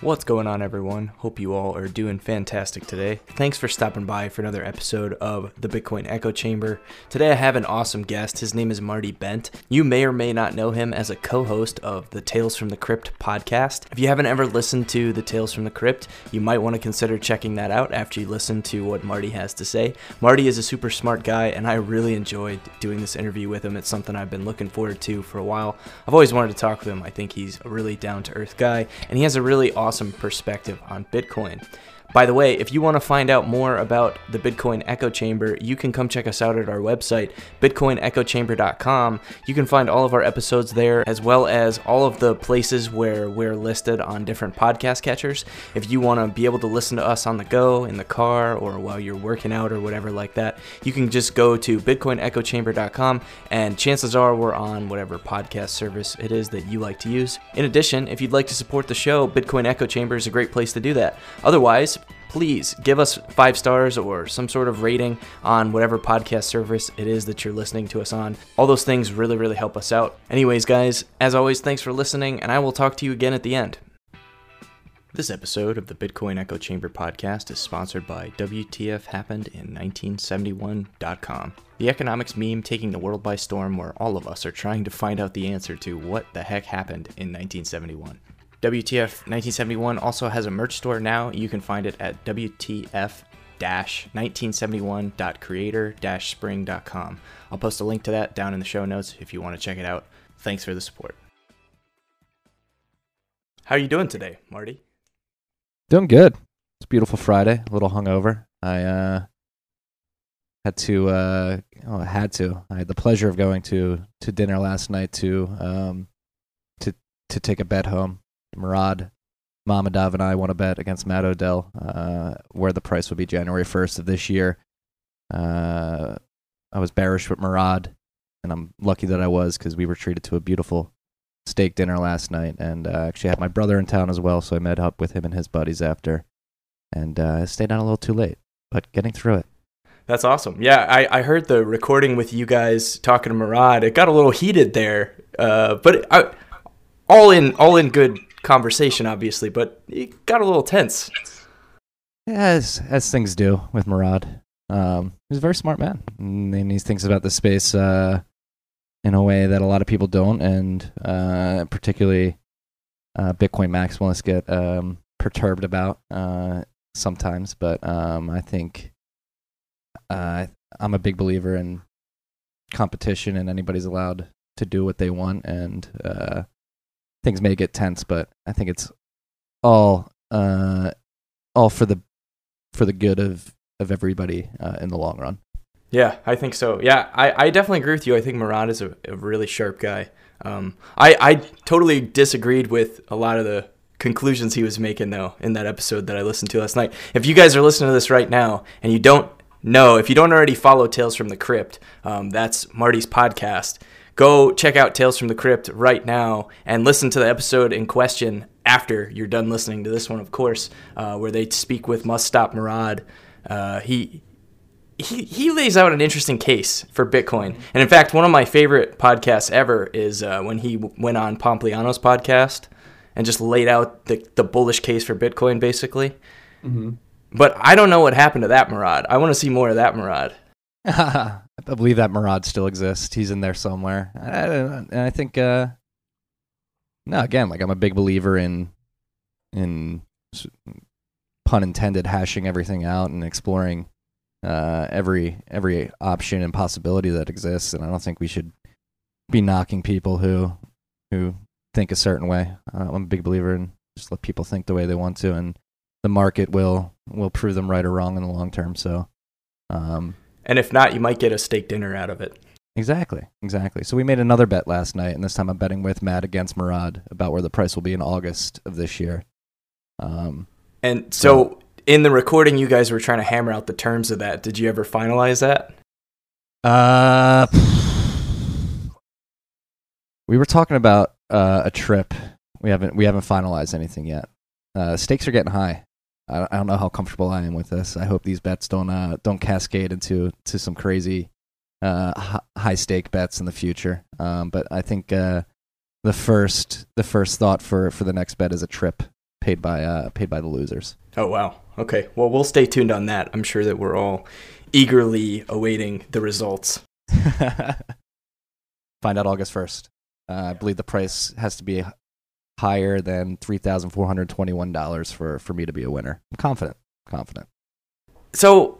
What's going on, everyone? Hope you all are doing fantastic today. Thanks for stopping by for another episode of the Bitcoin Echo Chamber. Today, I have an awesome guest. His name is Marty Bent. You may or may not know him as a co host of the Tales from the Crypt podcast. If you haven't ever listened to the Tales from the Crypt, you might want to consider checking that out after you listen to what Marty has to say. Marty is a super smart guy, and I really enjoyed doing this interview with him. It's something I've been looking forward to for a while. I've always wanted to talk with him. I think he's a really down to earth guy, and he has a really awesome perspective on Bitcoin. By the way, if you want to find out more about the Bitcoin Echo Chamber, you can come check us out at our website, bitcoinechochamber.com. You can find all of our episodes there, as well as all of the places where we're listed on different podcast catchers. If you want to be able to listen to us on the go, in the car, or while you're working out or whatever like that, you can just go to bitcoinechochamber.com, and chances are we're on whatever podcast service it is that you like to use. In addition, if you'd like to support the show, Bitcoin Echo Chamber is a great place to do that. Otherwise, please give us five stars or some sort of rating on whatever podcast service it is that you're listening to us on. All those things really, really help us out. Anyways, guys, as always, thanks for listening, and I will talk to you again at the end. This episode of the Bitcoin Echo Chamber podcast is sponsored by WTF Happened in 1971.com, the economics meme taking the world by storm where all of us are trying to find out the answer to what the heck happened in 1971. WTF 1971 also has a merch store now. You can find it at WTF 1971.creator spring.com. I'll post a link to that down in the show notes if you want to check it out. Thanks for the support. How are you doing today, Marty? Doing good. It's beautiful Friday. A little hungover. I uh, had to. Uh, oh, I had to. I had the pleasure of going to to dinner last night to um, to to take a bet home. Murad, Mahmudov, and I won a bet against Matt Odell, uh, where the price would be January first of this year. Uh, I was bearish with Murad, and I'm lucky that I was because we were treated to a beautiful steak dinner last night, and uh, actually had my brother in town as well, so I met up with him and his buddies after, and uh, stayed out a little too late, but getting through it. That's awesome. Yeah, I, I heard the recording with you guys talking to Murad. It got a little heated there, uh, but I, all in all in good conversation, obviously, but it got a little tense. As as things do with Murad. Um, he's a very smart man, and he thinks about the space uh, in a way that a lot of people don't, and uh, particularly uh, Bitcoin maximalists get um, perturbed about uh, sometimes. But um, I think uh, I'm a big believer in competition, and anybody's allowed to do what they want, and uh, things may get tense, but I think it's all uh, all for the for the good of of everybody uh, in the long run. Yeah, I think so. Yeah, I, I definitely agree with you. I think Murad is a, a really sharp guy. Um, I, I totally disagreed with a lot of the conclusions he was making, though, in that episode that I listened to last night. If you guys are listening to this right now and you don't know, if you don't already follow Tales from the Crypt, um, that's Marty's podcast. Go check out Tales from the Crypt right now and listen to the episode in question after you're done listening to this one, of course, uh, where they speak with Must Stop Murad. Uh, he he, he lays out an interesting case for Bitcoin. And in fact, one of my favorite podcasts ever is uh, when he w- went on Pompliano's podcast and just laid out the, the bullish case for Bitcoin, basically. Mm-hmm. But I don't know what happened to that Murad. I want to see more of that Murad. I believe that Murad still exists. He's in there somewhere. I, and I think, uh, no, again, like I'm a big believer in, in pun intended, hashing everything out and exploring uh, every every option and possibility that exists, and I don't think we should be knocking people who who think a certain way. Uh, I'm a big believer in just let people think the way they want to, and the market will will prove them right or wrong in the long term. So, um, and if not, you might get a steak dinner out of it. Exactly, exactly. So we made another bet last night, and this time I'm betting with Matt against Murad about where the price will be in August of this year. Um, and so, so in the recording, you guys were trying to hammer out the terms of that. Did you ever finalize that? Uh, we were talking about uh, a trip. We haven't we haven't finalized anything yet. Uh, stakes are getting high. I, I don't know how comfortable I am with this. I hope these bets don't uh, don't cascade into to some crazy uh, high stake bets in the future. Um, but I think uh, the first the first thought for for the next bet is a trip paid by uh, paid by the losers. Oh wow. Okay. Well, we'll stay tuned on that. I'm sure that we're all eagerly awaiting the results. Find out August first. Uh, I believe the price has to be higher than three thousand four hundred twenty-one dollars for for me to be a winner. I'm confident. Confident. So,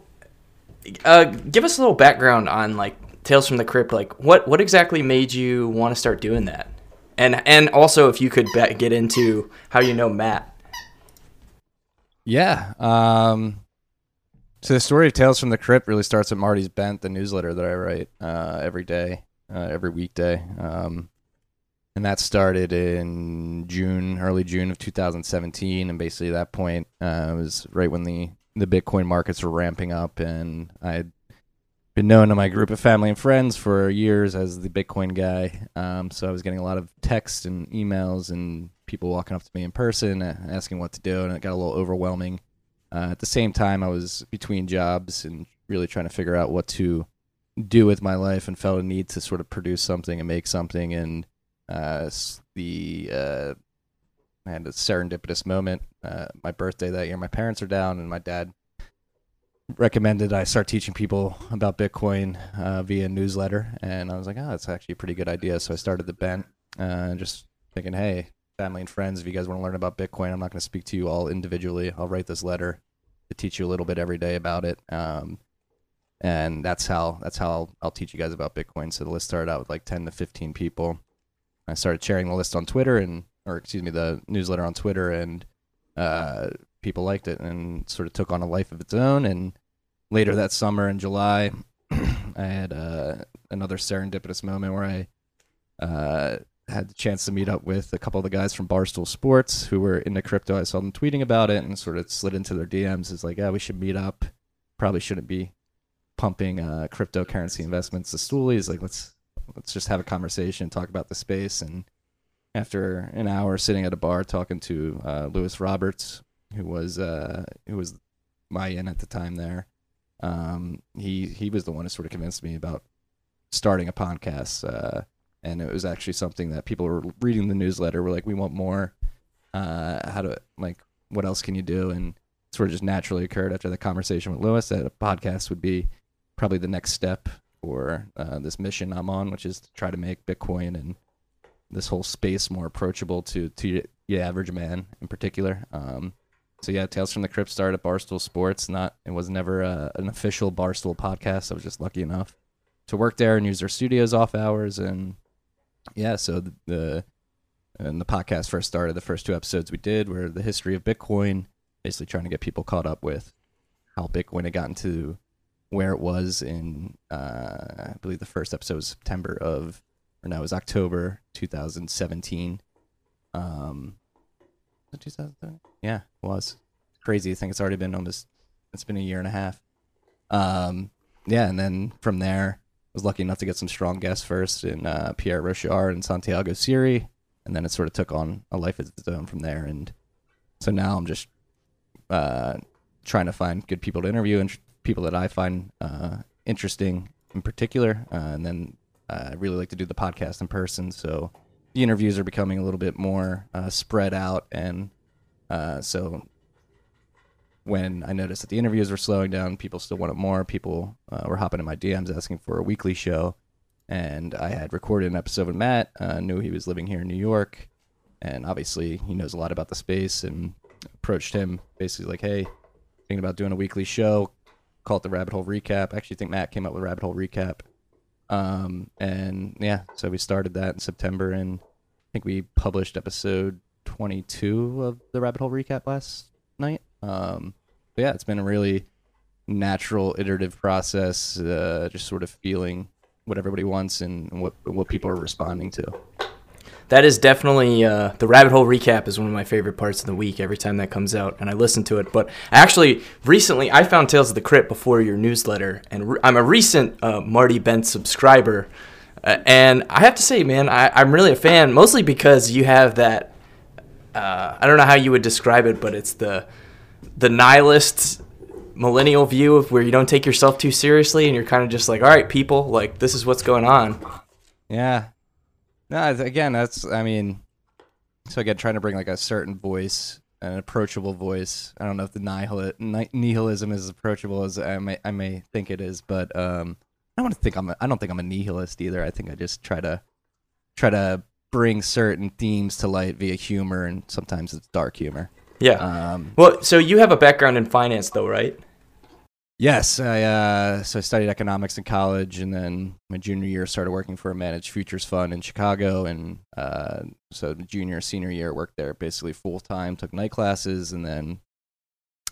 uh, give us a little background on like Tales from the Crypt. Like, what what exactly made you want to start doing that? And and also, if you could be- get into how you know Matt. Yeah. Um, so the story of Tales from the Crypt really starts at Marty's Bent, the newsletter that I write uh, every day, uh, every weekday. Um, and that started in June, early June of 2017. And basically, at that point uh, was right when the the Bitcoin markets were ramping up, and I had been known to my group of family and friends for years as the Bitcoin guy. Um, so I was getting a lot of texts and emails and people walking up to me in person uh, asking what to do, and it got a little overwhelming. Uh, at the same time, I was between jobs and really trying to figure out what to do with my life, and felt a need to sort of produce something and make something. And uh, the uh, I had a serendipitous moment. Uh, my birthday that year, my parents are down, and my dad recommended I start teaching people about Bitcoin uh, via newsletter, and I was like, oh, that's actually a pretty good idea. So I started the Bent, uh, just thinking, hey, family and friends, if you guys want to learn about Bitcoin, I'm not going to speak to you all individually. I'll write this letter to teach you a little bit every day about it. Um, and that's how that's how I'll, I'll teach you guys about Bitcoin. So the list started out with like 10 to 15 people. I started sharing the list on Twitter and, or excuse me, the newsletter on Twitter, and uh, people liked it and sort of took on a life of its own. And later that summer in July, I had uh, another serendipitous moment where I uh, had the chance to meet up with a couple of the guys from Barstool Sports who were into crypto. I saw them tweeting about it and sort of slid into their DMs. It's like, yeah, we should meet up. Probably shouldn't be pumping uh, cryptocurrency investments to stoolies. Like, let's let's just have a conversation, talk about the space. And after an hour sitting at a bar talking to uh, Lewis Roberts, who was uh, who was my in at the time there, um, he he was the one who sort of convinced me about starting a podcast. Uh, and it was actually something that people were reading the newsletter were like, we want more. Uh, how to like, what else can you do? And sort of just naturally occurred after the conversation with Lewis that a podcast would be probably the next step for uh, this mission I'm on, which is to try to make Bitcoin and this whole space more approachable to to the average man in particular. Um, so yeah, Tales from the Crypt started at Barstool Sports. Not it was never uh, an official Barstool podcast. I was just lucky enough to work there and use their studios off hours and yeah, so the, the and the podcast first started. The first two episodes we did were the history of Bitcoin, basically trying to get people caught up with how Bitcoin had gotten to where it was in, uh, I believe the first episode was September of, or no, it was October 2017. Um, 2017? Yeah, it was crazy. I think it's already been almost, it's been a year and a half. Um, yeah, and then from there, I was lucky enough to get some strong guests first in uh, Pierre Rochard and Santiago Siri, and then it sort of took on a life of its own from there. And so now I'm just uh, trying to find good people to interview and people that I find uh, interesting in particular. Uh, and then uh, I really like to do the podcast in person, so the interviews are becoming a little bit more uh, spread out. And uh, so when I noticed that the interviews were slowing down, people still wanted more. People were hopping in my DMs asking for a weekly show. And I had recorded an episode with Matt, knew he was living here in New York. And obviously, he knows a lot about the space and approached him basically like, hey, thinking about doing a weekly show, call it the Rabbit Hole Recap. I actually think Matt came up with Rabbit Hole Recap. Um, and yeah, so we started that in September, and I think we published episode 22 of the Rabbit Hole Recap last night. Um, but yeah, it's been a really natural, iterative process, uh, just sort of feeling what everybody wants and what what people are responding to. That is definitely uh, the rabbit hole recap is one of my favorite parts of the week every time that comes out, and I listen to it. But actually, recently I found Tales of the Crypt before your newsletter, and re- I'm a recent uh, Marty Bent subscriber, uh, and I have to say, man, I, I'm really a fan, mostly because you have that. Uh, I don't know how you would describe it, but it's the the nihilist millennial view of where you don't take yourself too seriously, and you're kind of just like, all right, people, like this is what's going on. Yeah. No, again, that's I mean, so again, trying to bring like a certain voice an approachable voice. I don't know if the nihil- nihilism is as approachable as I may I may think it is, but um, I don't want to think I'm a, I don't think I'm a nihilist either. I think I just try to try to bring certain themes to light via humor, and sometimes it's dark humor. Yeah. Um, well, so you have a background in finance, though, right? Yes, I uh, so I studied economics in college, and then my junior year started working for a managed futures fund in Chicago, and uh, so junior senior year worked there basically full time, took night classes, and then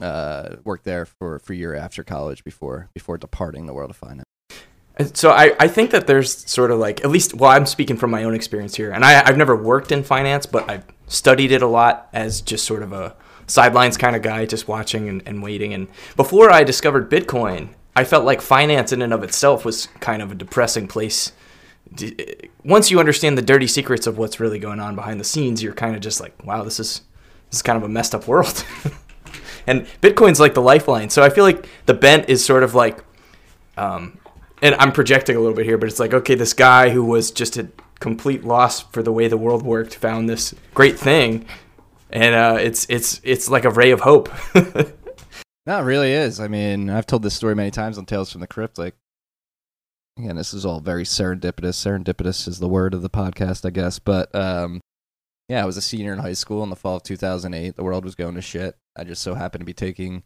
uh, worked there for for a year after college before before departing the world of finance. So I, I think that there's sort of like at least well I'm speaking from my own experience here and I, I've never worked in finance but I've studied it a lot as just sort of a sidelines kind of guy just watching and, and waiting. And before I discovered Bitcoin I felt like finance in and of itself was kind of a depressing place. Once you understand the dirty secrets of what's really going on behind the scenes you're kind of just like wow this is this is kind of a messed up world. And Bitcoin's like the lifeline. So I feel like the bent is sort of like um, and I'm projecting a little bit here, but it's like, okay, this guy who was just a complete loss for the way the world worked found this great thing, and uh, it's it's it's like a ray of hope. No, it really is. I mean, I've told this story many times on Tales from the Crypt. Like, again, this is all very serendipitous. Serendipitous is the word of the podcast, I guess. But um, yeah, I was a senior in high school in the fall of 2008. The world was going to shit. I just so happened to be taking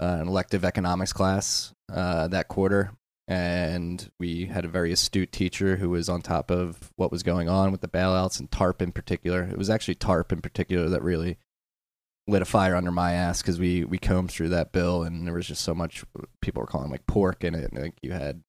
uh, an elective economics class uh, that quarter, and we had a very astute teacher who was on top of what was going on with the bailouts and TARP in particular. It was actually TARP in particular that really lit a fire under my ass because we we combed through that bill and there was just so much people were calling like pork in it. And, like you had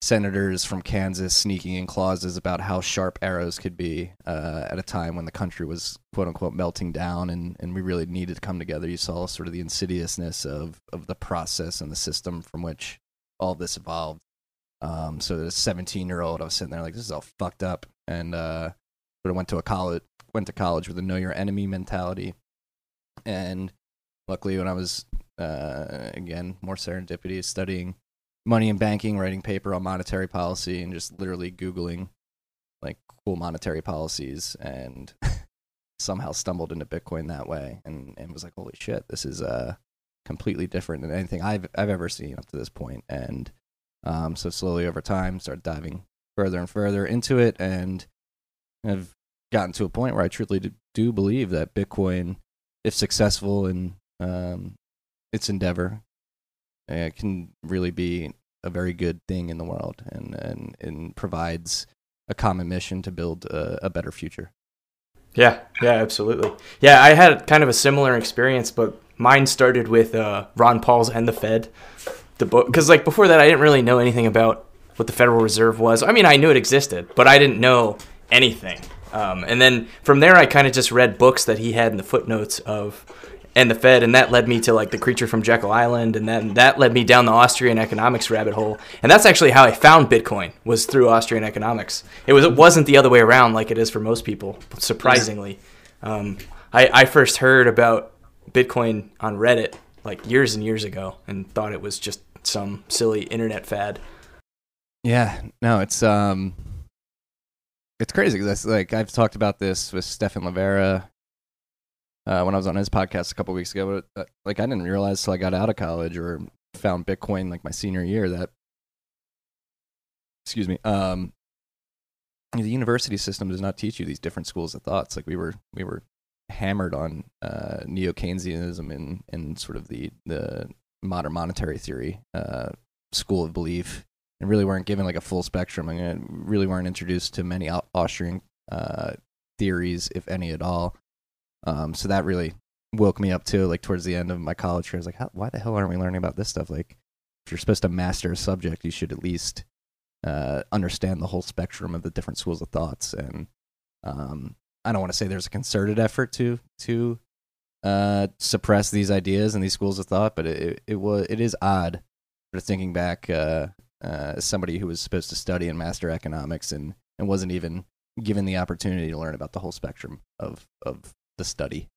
senators from Kansas sneaking in clauses about how sharp arrows could be uh, at a time when the country was quote unquote melting down and, and we really needed to come together. You saw sort of the insidiousness of, of the process and the system from which all this evolved. Um, so a 17 year old, I was sitting there like, this is all fucked up. And uh, sort of went to a college, went to college with a know your enemy mentality. And luckily, when I was, uh, again, more serendipity, studying money and banking, writing paper on monetary policy, and just literally Googling like cool monetary policies and somehow stumbled into Bitcoin that way and, and was like, holy shit, this is uh, completely different than anything I've, I've ever seen up to this point. And um, so slowly over time, started diving further and further into it and I've gotten to a point where I truly do, believe that Bitcoin, if successful in um, its endeavor, uh, can really be a very good thing in the world and, and, and provides a common mission to build a, a better future. yeah, yeah, absolutely. Yeah, I had kind of a similar experience, but mine started with uh, Ron Paul's End the Fed, the book. Because like before that, I didn't really know anything about what the Federal Reserve was. I mean, I knew it existed, but I didn't know anything. Um, and then from there, I kind of just read books that he had in the footnotes of End the Fed, and that led me to like the creature from Jekyll Island, and then that led me down the Austrian economics rabbit hole. And that's actually how I found Bitcoin was through Austrian economics. It was it wasn't the other way around like it is for most people, surprisingly. Um, I, I first heard about Bitcoin on Reddit like years and years ago, and thought it was just some silly internet fad. Yeah, no, it's um, it's crazy because like I've talked about this with Stephan Livera uh, when I was on his podcast a couple weeks ago. But uh, like I didn't realize till I got out of college or found Bitcoin like my senior year that, excuse me, um, the university system does not teach you these different schools of thoughts. Like we were we were hammered on uh, neo Keynesianism and and sort of the the modern monetary theory uh, school of belief and really weren't given like a full spectrum and really weren't introduced to many Austrian uh, theories, if any at all. Um, so that really woke me up too. Like towards the end of my college career, I was like, why the hell aren't we learning about this stuff? Like, if you're supposed to master a subject, you should at least uh, understand the whole spectrum of the different schools of thoughts. And um, I don't want to say there's a concerted effort to to uh, suppress these ideas and these schools of thought, but it it, it was it is odd. Of thinking back, uh, uh, as somebody who was supposed to study and master economics and, and wasn't even given the opportunity to learn about the whole spectrum of, of the study.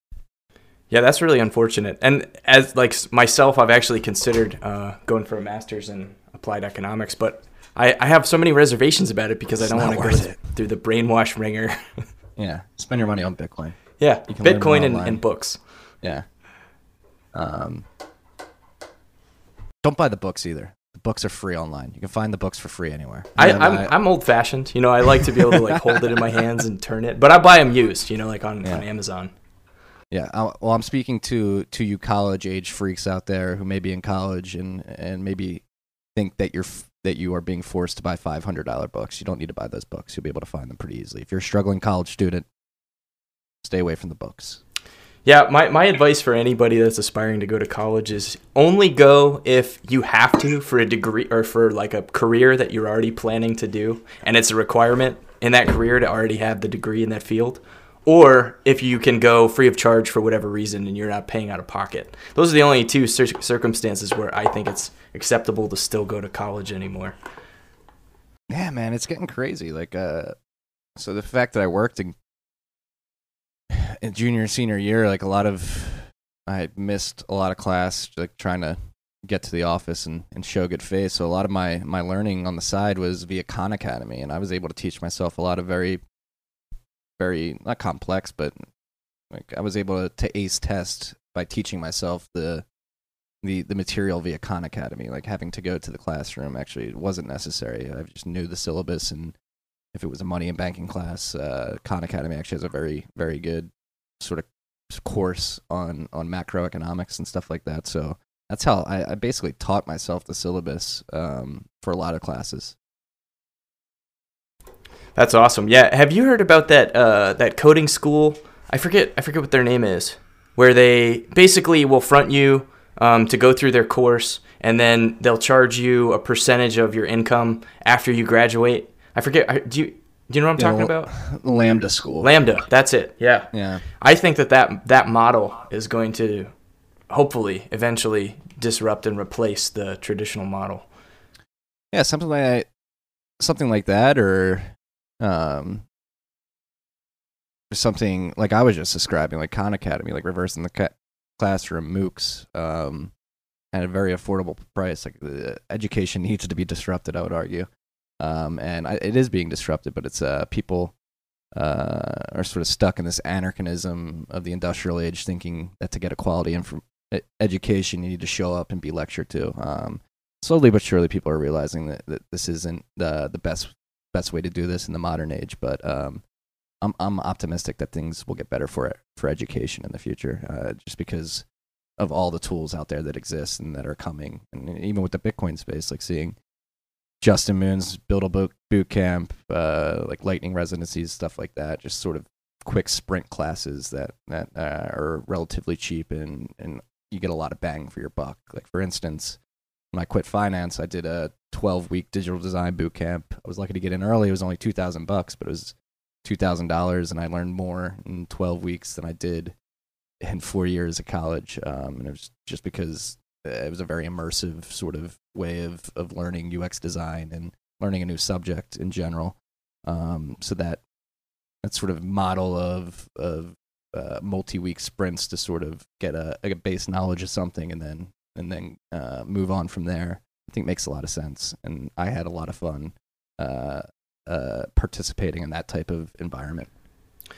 Yeah, that's really unfortunate. And as like myself, I've actually considered uh, going for a master's in applied economics, but I, I have so many reservations about it because I don't want to go through the brainwash ringer. Yeah, spend your money on Bitcoin. Yeah, Bitcoin and, and books. Yeah. Um, don't buy the books either. The books are free online. You can find the books for free anywhere. I, And I'm I'm old fashioned. You know, I like to be able to like hold it in my hands and turn it, but I buy them used. You know, like on, Yeah. on Amazon. Yeah, I, well, I'm speaking to to you college age freaks out there who may be in college and and maybe think that you're that you are being forced to buy five hundred dollar books. You don't need to buy those books. You'll be able to find them pretty easily. If you're a struggling college student, stay away from the books. Yeah, my, my advice for anybody that's aspiring to go to college is only go if you have to for a degree or for like a career that you're already planning to do and it's a requirement in that career to already have the degree in that field or if you can go free of charge for whatever reason and you're not paying out of pocket. Those are the only two cir- circumstances where I think it's acceptable to still go to college anymore. Yeah, man, it's getting crazy. Like, uh, so the fact that I worked in, in junior senior year, like a lot of, I missed a lot of class, like trying to get to the office and, and show good face. So a lot of my my learning on the side was via Khan Academy, and I was able to teach myself a lot of very, very not complex, but like I was able to, to ace test by teaching myself the the the material via Khan Academy. Like having to go to the classroom actually wasn't necessary. I just knew the syllabus, and if it was a money and banking class, uh, Khan Academy actually has a very very good sort of course on on macroeconomics and stuff like that. So that's how I, I basically taught myself the syllabus um, for a lot of classes. That's awesome. Yeah, have you heard about that uh, that coding school? I forget I forget what their name is. Where they basically will front you um, to go through their course, and then they'll charge you a percentage of your income after you graduate. I forget. Do you do you know what I'm talking about? Lambda school. Lambda. That's it. Yeah. yeah. I think that, that that model is going to hopefully eventually disrupt and replace the traditional model. Yeah, something like something like that, or um, something like I was just describing, like Khan Academy, like reversing the ca- classroom MOOCs, um, at a very affordable price. Like the education needs to be disrupted, I would argue, um, and I, it is being disrupted, but it's uh people uh are sort of stuck in this anarchism of the industrial age, thinking that to get a quality inf- education, you need to show up and be lectured to. Um, slowly but surely people are realizing that, that this isn't the the best best way to do this in the modern age but um i'm i'm optimistic that things will get better for for education in the future uh, just because of all the tools out there that exist and that are coming. And even with the bitcoin space like seeing justin moon's build a boot, boot camp uh, like lightning residencies stuff like that just sort of quick sprint classes that that uh, are relatively cheap and and you get a lot of bang for your buck. Like for instance when I quit finance, I did a 12 week digital design boot camp. I was lucky to get in early. It was only 2000 bucks, but it was $2,000 and I learned more in 12 weeks than I did in 4 years of college. Um, and it was just because it was a very immersive sort of way of of learning UX design and learning a new subject in general. Um, so that that sort of model of of uh, multi-week sprints to sort of get a, a base knowledge of something and then and then uh, move on from there. I think makes a lot of sense, and I had a lot of fun uh, uh, participating in that type of environment.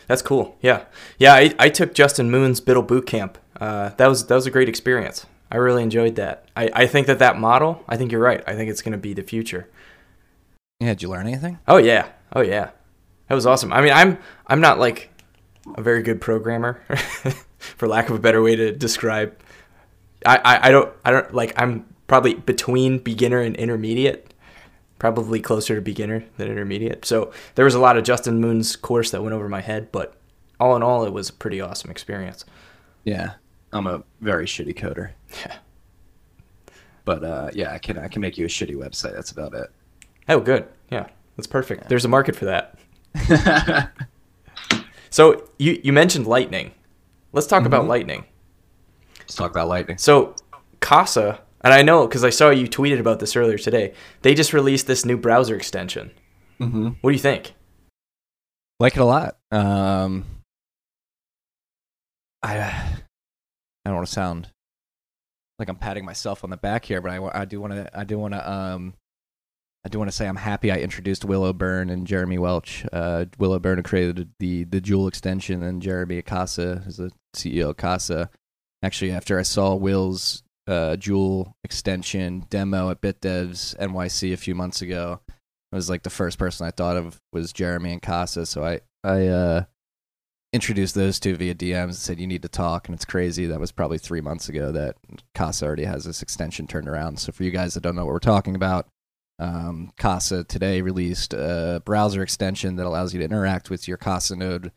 That's cool. Yeah, yeah. I, I took Justin Moon's Buidl Boot Camp. Uh, that was that was a great experience. I really enjoyed that. I, I think that that model. I think you're right. I think it's going to be the future. Yeah, did you learn anything? Oh yeah. Oh yeah. That was awesome. I mean, I'm I'm not like a very good programmer, for lack of a better way to describe. I, I, I don't I don't like I'm probably between beginner and intermediate, probably closer to beginner than intermediate. So there was a lot of Justin Moon's course that went over my head, but all in all, it was a pretty awesome experience. Yeah, I'm a very shitty coder, Yeah. but uh, yeah, I can I can make you a shitty website. That's about it. Oh, good. Yeah, that's perfect. There's a market for that. So you you mentioned Lightning. Let's talk about Mhm. Lightning. Let's talk about lightning. So Casa, and I know because I saw you tweeted about this earlier today. They just released this new browser extension. Mm-hmm. What do you think? Like it a lot. Um, I I don't want to sound like I'm patting myself on the back here, but I, wa- I do want to I do want to um I do want to say I'm happy I introduced Will O'Beirne and Jeremy Welch. Uh, Will O'Beirne created the the Joule extension, and Jeremy Akasa is the CEO of Casa. Actually, after I saw Will's uh, Joule extension demo at BitDevs NYC a few months ago, it was like the first person I thought of was Jeremy and Casa. So I I uh, introduced those two via DMs and said you need to talk. And it's crazy that was probably three months ago that Casa already has this extension turned around. So for you guys that don't know what we're talking about, um, Casa today released a browser extension that allows you to interact with your Casa node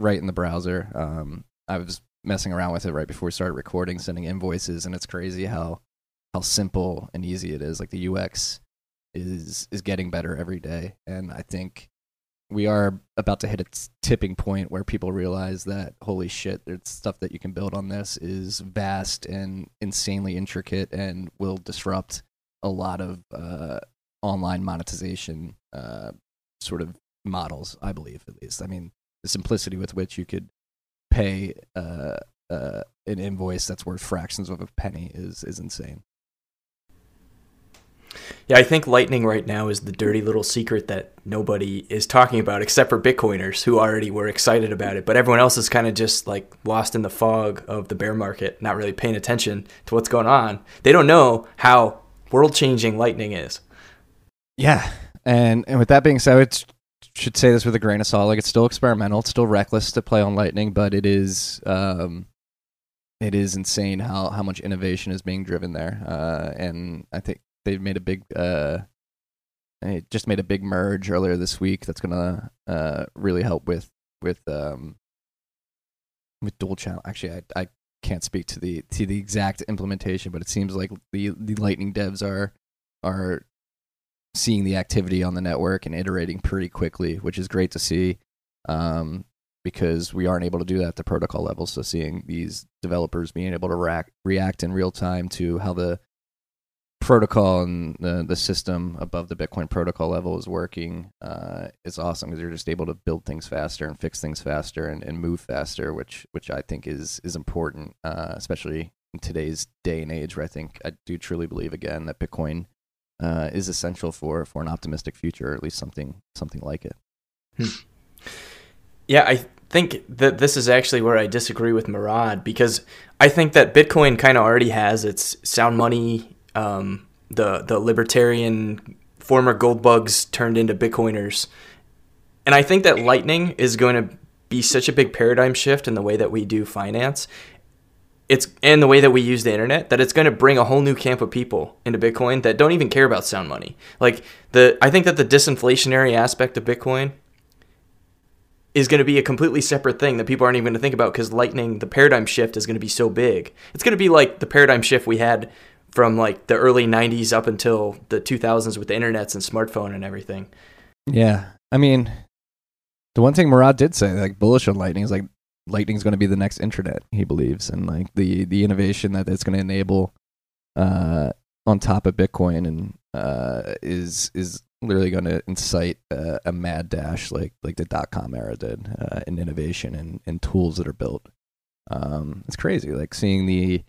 right in the browser. Um, I was messing around with it right before we started recording, sending invoices, and it's crazy how how simple and easy it is. Like the UX is is getting better every day, and I think we are about to hit a tipping point where people realize that holy shit, there's stuff that you can build on this is vast and insanely intricate and will disrupt a lot of uh, online monetization uh, sort of models. I believe, at least. I mean, the simplicity with which you could pay uh, uh, an invoice that's worth fractions of a penny is is insane. Yeah, I think Lightning right now is the dirty little secret that nobody is talking about except for Bitcoiners who already were excited about it. But everyone else is kind of just like lost in the fog of the bear market, not really paying attention to what's going on. They don't know how world changing Lightning is. Yeah. And and with that being said, it's should say this with a grain of salt. Like it's still experimental, it's still reckless to play on Lightning, but it is um, it is insane how how much innovation is being driven there. Uh, and I think they've made a big uh, they just made a big merge earlier this week that's gonna uh really help with with um with dual channel. Actually, I I can't speak to the to the exact implementation, but it seems like the the Lightning devs are are seeing the activity on the network and iterating pretty quickly, which is great to see. Um, because we aren't able to do that at the protocol level. So seeing these developers being able to react, react in real time to how the protocol and the, the system above the Bitcoin protocol level is working uh, is awesome because you're just able to build things faster and fix things faster and, and move faster, which which I think is is important, uh, especially in today's day and age where I think I do truly believe again that Bitcoin uh, is essential for for an optimistic future, or at least something something like it. Hmm. Yeah, I think that this is actually where I disagree with Murad because I think that Bitcoin kind of already has its sound money, um, the the libertarian former gold bugs turned into Bitcoiners, and I think that Lightning is going to be such a big paradigm shift in the way that we do finance it's and the way that we use the internet that it's going to bring a whole new camp of people into Bitcoin that don't even care about sound money. Like the I think that the disinflationary aspect of Bitcoin is going to be a completely separate thing that people aren't even going to think about because lightning the paradigm shift is going to be so big. It's going to be like the paradigm shift we had from like the early 90s up until the 2000s with the internets and smartphone and everything. Yeah. I mean, the one thing Murad did say, like bullish on Lightning, is like Lightning's going to be the next internet. He believes, and like the the innovation that it's going to enable uh, on top of Bitcoin, and uh, is is literally going to incite uh, a mad dash like like the dot com era did uh, in innovation and, and tools that are built. Um, it's crazy, like seeing the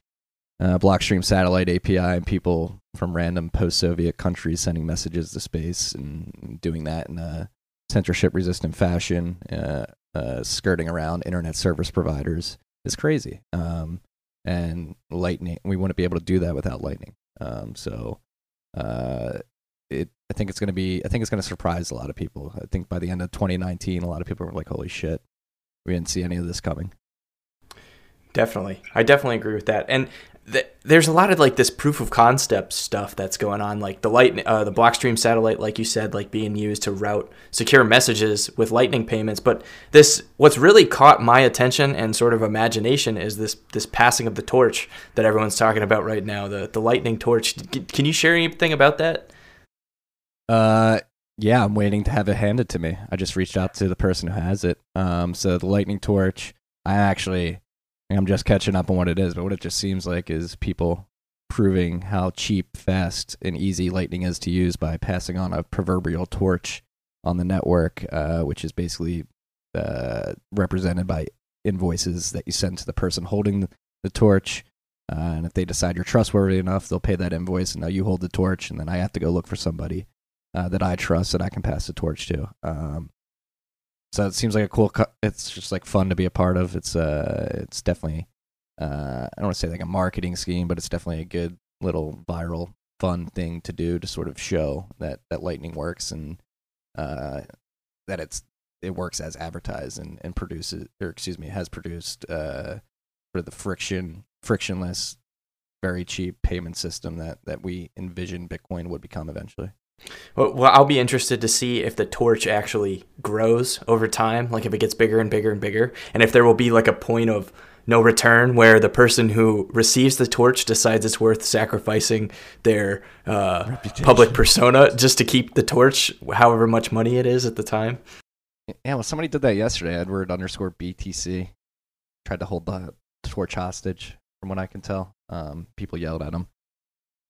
uh, Blockstream satellite API and people from random post-Soviet countries sending messages to space and doing that in a censorship-resistant fashion. Uh, uh, skirting around internet service providers is crazy. Um, and Lightning, we wouldn't be able to do that without Lightning. Um, so uh, it, I think it's going to be, I think it's going to surprise a lot of people. I think by the end of 2019, a lot of people were like, "Holy shit, we didn't see any of this coming." Definitely, I definitely agree with that. And there's a lot of like this proof of concept stuff that's going on, like the light, uh, the Blockstream satellite, like you said, like being used to route secure messages with Lightning payments. But this, what's really caught my attention and sort of imagination is this this passing of the torch that everyone's talking about right now, the the Lightning torch. Can you share anything about that? Uh, yeah, I'm waiting to have it handed to me. I just reached out to the person who has it. Um, so the Lightning torch, I actually I'm just catching up on what it is, but what it just seems like is people proving how cheap, fast, and easy Lightning is to use by passing on a proverbial torch on the network, uh, which is basically uh, represented by invoices that you send to the person holding the, torch. Uh, and if they decide you're trustworthy enough, they'll pay that invoice, and now you hold the torch, and then I have to go look for somebody uh, that I trust that I can pass the torch to. Um, so it seems like a cool. Co- it's just like fun to be a part of. It's uh, it's definitely. Uh, I don't want to say like a marketing scheme, but it's definitely a good little viral, fun thing to do to sort of show that that Lightning works and uh, that it's it works as advertised and, and produces or excuse me has produced uh, for the friction frictionless, very cheap payment system that that we envision Bitcoin would become eventually. Well, I'll be interested to see if the torch actually grows over time, like if it gets bigger and bigger and bigger, and if there will be like a point of no return where the person who receives the torch decides it's worth sacrificing their uh, public persona just to keep the torch, however much money it is at the time. Yeah, well, somebody did that yesterday. Edward underscore BTC tried to hold the torch hostage, from what I can tell. Um, people yelled at him.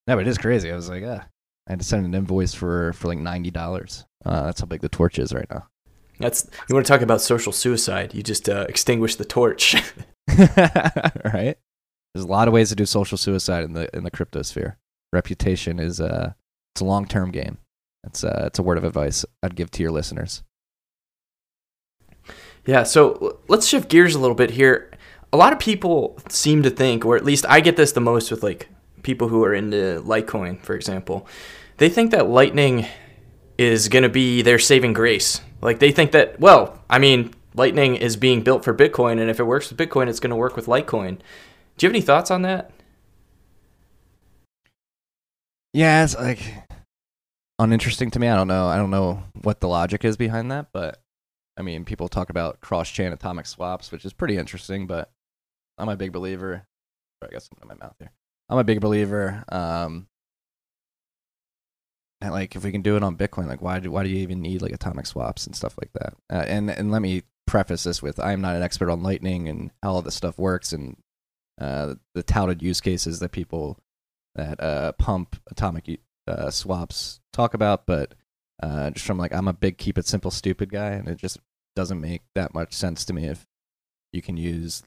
No, but it is crazy. I was like, ah, I had to send an invoice for for like ninety dollars. Uh, that's how big the torch is right now. That's you want to talk about social suicide? You just uh, extinguish the torch. right? There's a lot of ways to do social suicide in the in the crypto sphere. Reputation is uh it's a long term game. It's uh it's a word of advice I'd give to your listeners. Yeah, so let's shift gears a little bit here. A lot of people seem to think, or at least I get this the most with like people who are into Litecoin, for example. They think that Lightning is going to be their saving grace. Like they think that, well, I mean, Lightning is being built for Bitcoin, and if it works with Bitcoin, it's going to work with Litecoin. Do you have any thoughts on that? Yeah, it's like uninteresting to me. I don't know. I don't know what the logic is behind that, but I mean, people talk about cross-chain atomic swaps, which is pretty interesting. But I'm a big believer. Sorry, I got something in my mouth here. I'm a big believer. Um, like if we can do it on Bitcoin, like why do why do you even need like atomic swaps and stuff like that? Uh, and and let me preface this with I'm not an expert on Lightning and how all this stuff works and uh, the touted use cases that people that uh, pump atomic uh, swaps talk about, but uh, just from like I'm a big keep it simple stupid guy, and it just doesn't make that much sense to me if you can use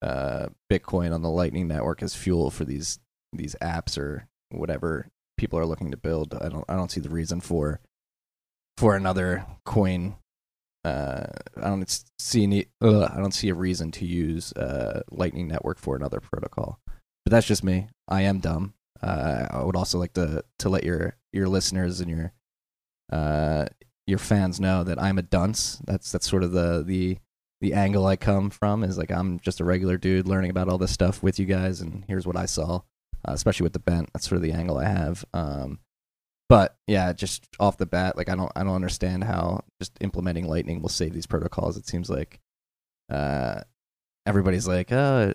uh, Bitcoin on the Lightning network as fuel for these these apps or whatever people are looking to build. I don't I don't see the reason for for another coin. Uh, I don't see any. Ugh, I don't see a reason to use uh, Lightning Network for another protocol. But that's just me. I am dumb. Uh, I would also like to to let your your listeners and your uh, your fans know that I'm a dunce. That's that's sort of the the the angle I come from is like I'm just a regular dude learning about all this stuff with you guys, and here's what I saw uh, especially with the bent. That's sort of the angle I have. Um, but yeah, just off the bat, like I don't I don't understand how just implementing Lightning will save these protocols. It seems like uh, everybody's like, oh,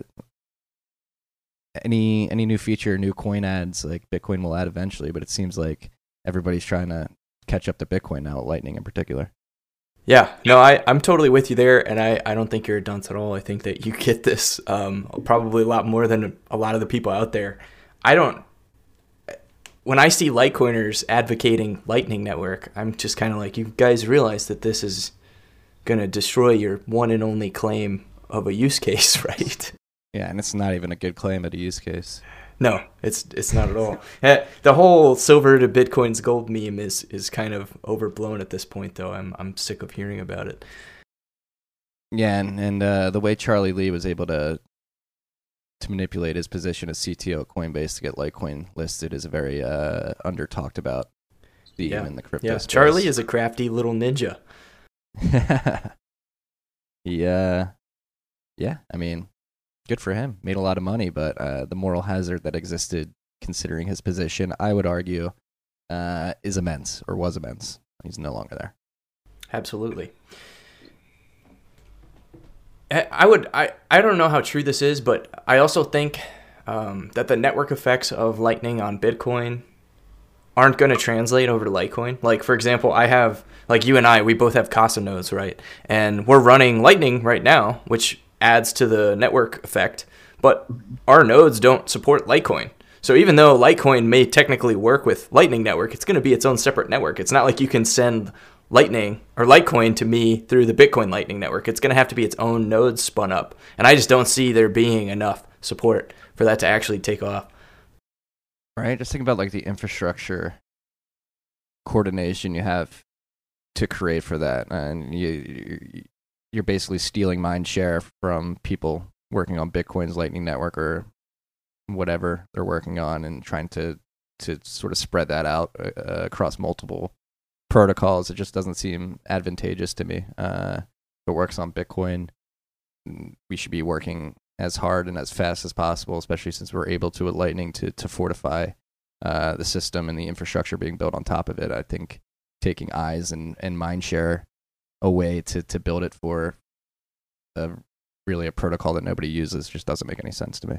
any any new feature, new coin adds, like Bitcoin will add eventually. But it seems like everybody's trying to catch up to Bitcoin now, Lightning in particular. Yeah, no, I, I'm totally with you there, and I, I don't think you're a dunce at all. I think that you get this um, probably a lot more than a lot of the people out there. I don't. When I see Litecoiners advocating Lightning Network, I'm just kind of like, you guys realize that this is going to destroy your one and only claim of a use case, right? Yeah, and it's not even a good claim at a use case. No, it's it's not at all. Eh, the whole silver to Bitcoin's gold meme is is kind of overblown at this point, though. I'm I'm sick of hearing about it. Yeah, and, and uh, the way Charlie Lee was able to to manipulate his position as CTO at Coinbase to get Litecoin listed is a very uh, under talked about theme yeah. in the crypto yeah. space. Charlie is a crafty little ninja. yeah, yeah. I mean, good for him. Made a lot of money, but uh, the moral hazard that existed, considering his position, I would argue, uh, is immense or was immense. He's no longer there. Absolutely. I would I, I don't know how true this is, but I also think um, that the network effects of Lightning on Bitcoin aren't going to translate over to Litecoin. Like for example, I have like you and I, we both have Casa nodes, right? And we're running Lightning right now, which adds to the network effect. But our nodes don't support Litecoin. So even though Litecoin may technically work with Lightning Network, it's going to be its own separate network. It's not like you can send Lightning or Litecoin to me through the Bitcoin Lightning Network. It's going to have to be its own node spun up. And I just don't see there being enough support for that to actually take off. Right? Just think about like the infrastructure coordination you have to create for that, and you you're basically stealing mind share from people working on Bitcoin's Lightning Network or whatever they're working on, and trying to to sort of spread that out uh, across multiple protocols. It just doesn't seem advantageous to me. Uh, if it works on Bitcoin, we should be working as hard and as fast as possible, especially since we're able to with Lightning to to fortify uh, the system and the infrastructure being built on top of it. I think taking eyes and and mind share away to to build it for a really a protocol that nobody uses just doesn't make any sense to me.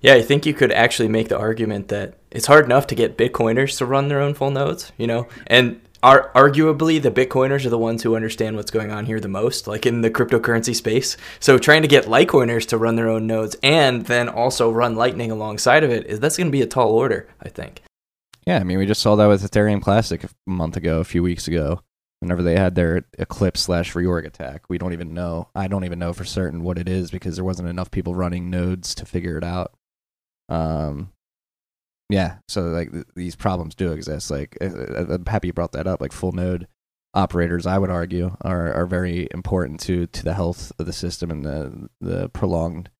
Yeah, I think you could actually make the argument that it's hard enough to get Bitcoiners to run their own full nodes, you know, and are arguably the Bitcoiners are the ones who understand what's going on here the most, like in the cryptocurrency space. So trying to get Litecoiners to run their own nodes and then also run Lightning alongside of it is that's going to be a tall order, I think. Yeah, I mean, we just saw that with Ethereum Classic a month ago, a few weeks ago. Whenever they had their Eclipse slash reorg attack, we don't even know. I don't even know for certain what it is because there wasn't enough people running nodes to figure it out. Um, yeah, so like th- these problems do exist. Like uh, uh, I'm happy you brought that up. Like full node operators, I would argue, are are very important to to the health of the system and the the prolonged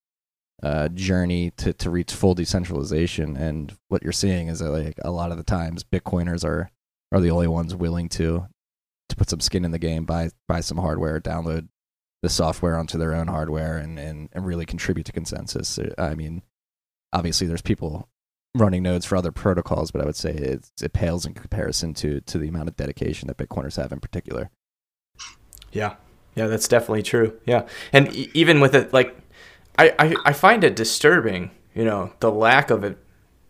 uh, journey to to reach full decentralization. And what you're seeing is that like a lot of the times, Bitcoiners are are the only ones willing to to put some skin in the game, buy buy some hardware, download the software onto their own hardware, and and, and really contribute to consensus. I mean, obviously, there's people running nodes for other protocols, but I would say it, it pales in comparison to to the amount of dedication that Bitcoiners have in particular. Yeah, yeah, that's definitely true. Yeah, and e- even with it, like, I, I I find it disturbing, you know, the lack of it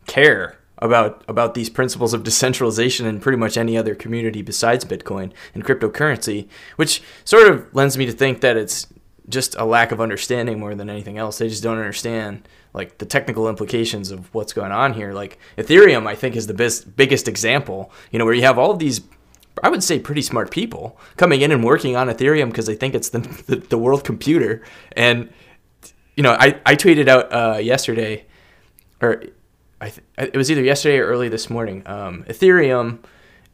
care about about these principles of decentralization in pretty much any other community besides Bitcoin and cryptocurrency, which sort of lends me to think that it's just a lack of understanding more than anything else. They just don't understand like the technical implications of what's going on here. Like Ethereum, I think is the best, biggest example. You know, where you have all of these, I would say, pretty smart people coming in and working on Ethereum because they think it's the, the, the world computer. And you know, I I tweeted out uh, yesterday, or I th- it was either yesterday or early this morning. Um, Ethereum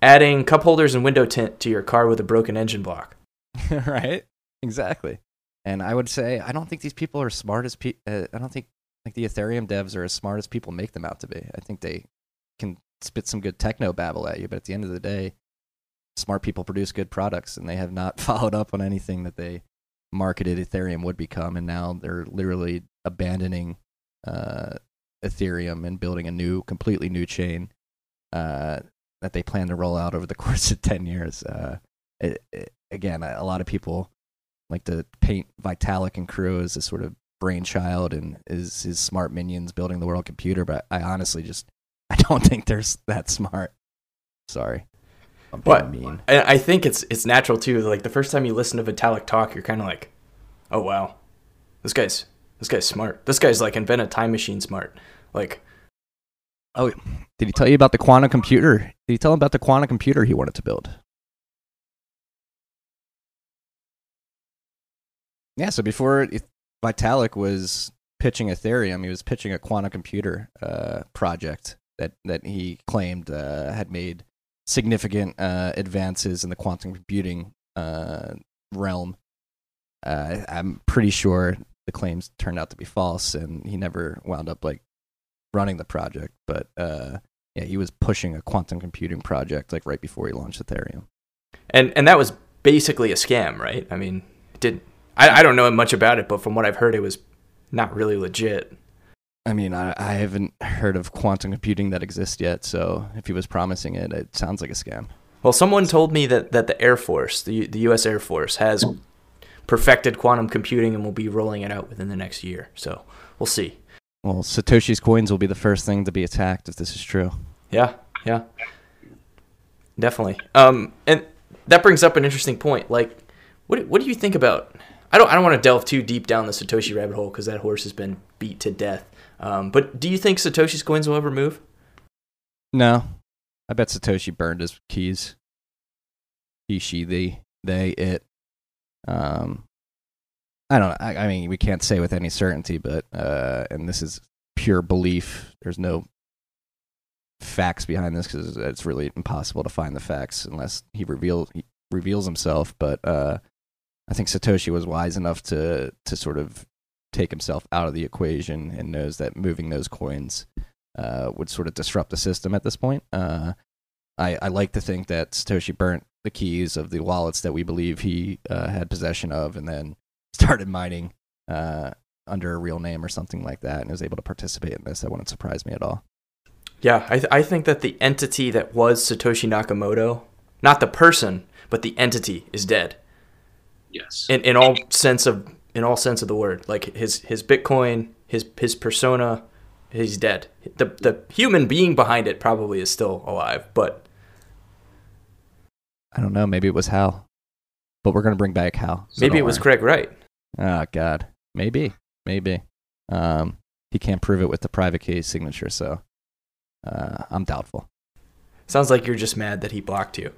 adding cup holders and window tint to your car with a broken engine block. right. Exactly. And I would say I don't think these people are smart as pe- uh, I don't think like the Ethereum devs are as smart as people make them out to be. I think they can spit some good techno babble at you, but at the end of the day, smart people produce good products, and they have not followed up on anything that they marketed Ethereum would become, and now they're literally abandoning uh, Ethereum and building a new, completely new chain uh, that they plan to roll out over the course of ten years. Uh, it, it, again, a lot of people like to paint Vitalik and crew as a sort of brainchild and is his smart minions building the world computer, but I honestly just I don't think they're that smart. Sorry. I'm but mean. I think it's it's natural too. Like the first time you listen to Vitalik talk, you're kind of like, "Oh wow, this guy's this guy's smart. This guy's like invent a time machine smart." Like, oh, did he tell you about the quantum computer? Did he tell him about the quantum computer he wanted to build? Yeah. So before Vitalik was pitching Ethereum, he was pitching a quantum computer uh, project that that he claimed uh, had made significant uh, advances in the quantum computing uh, realm. Uh, I'm pretty sure the claims turned out to be false, and he never wound up like running the project. But uh, yeah, he was pushing a quantum computing project like right before he launched Ethereum. And and that was basically a scam, right? I mean, it did I, I don't know much about it, but from what I've heard, it was not really legit. I mean, I, I haven't heard of quantum computing that exists yet, so if he was promising it, it sounds like a scam. Well, someone told me that, that the Air Force, the, the U.S. Air Force, has perfected quantum computing and will be rolling it out within the next year. So we'll see. Well, Satoshi's coins will be the first thing to be attacked if this is true. Yeah, yeah, definitely. Um, and that brings up an interesting point. Like, what what do you think about I don't I don't want to delve too deep down the Satoshi rabbit hole because that horse has been beat to death. Um, but do you think Satoshi's coins will ever move? No, I bet Satoshi burned his keys. He, she, they, they, it. Um, I don't. I, I mean, we can't say with any certainty, but uh, and this is pure belief. There's no facts behind this because it's really impossible to find the facts unless he reveal he reveals himself. But uh, I think Satoshi was wise enough to to sort of take himself out of the equation and knows that moving those coins uh, would sort of disrupt the system at this point. Uh, I, I like to think that Satoshi burnt the keys of the wallets that we believe he uh, had possession of and then started mining uh, under a real name or something like that and was able to participate in this. That wouldn't surprise me at all. Yeah, I, th- I think that the entity that was Satoshi Nakamoto, not the person, but the entity, is dead. Yes. In, in all sense of in all sense of the word, like his his Bitcoin, his his persona, he's dead. The the human being behind it probably is still alive, but I don't know. Maybe it was Hal, but we're gonna bring back Hal. so maybe it was worry. Craig Wright. Oh God, maybe, maybe. Um, he can't prove it with the private key signature, so uh, I'm doubtful. Sounds like you're just mad that he blocked you.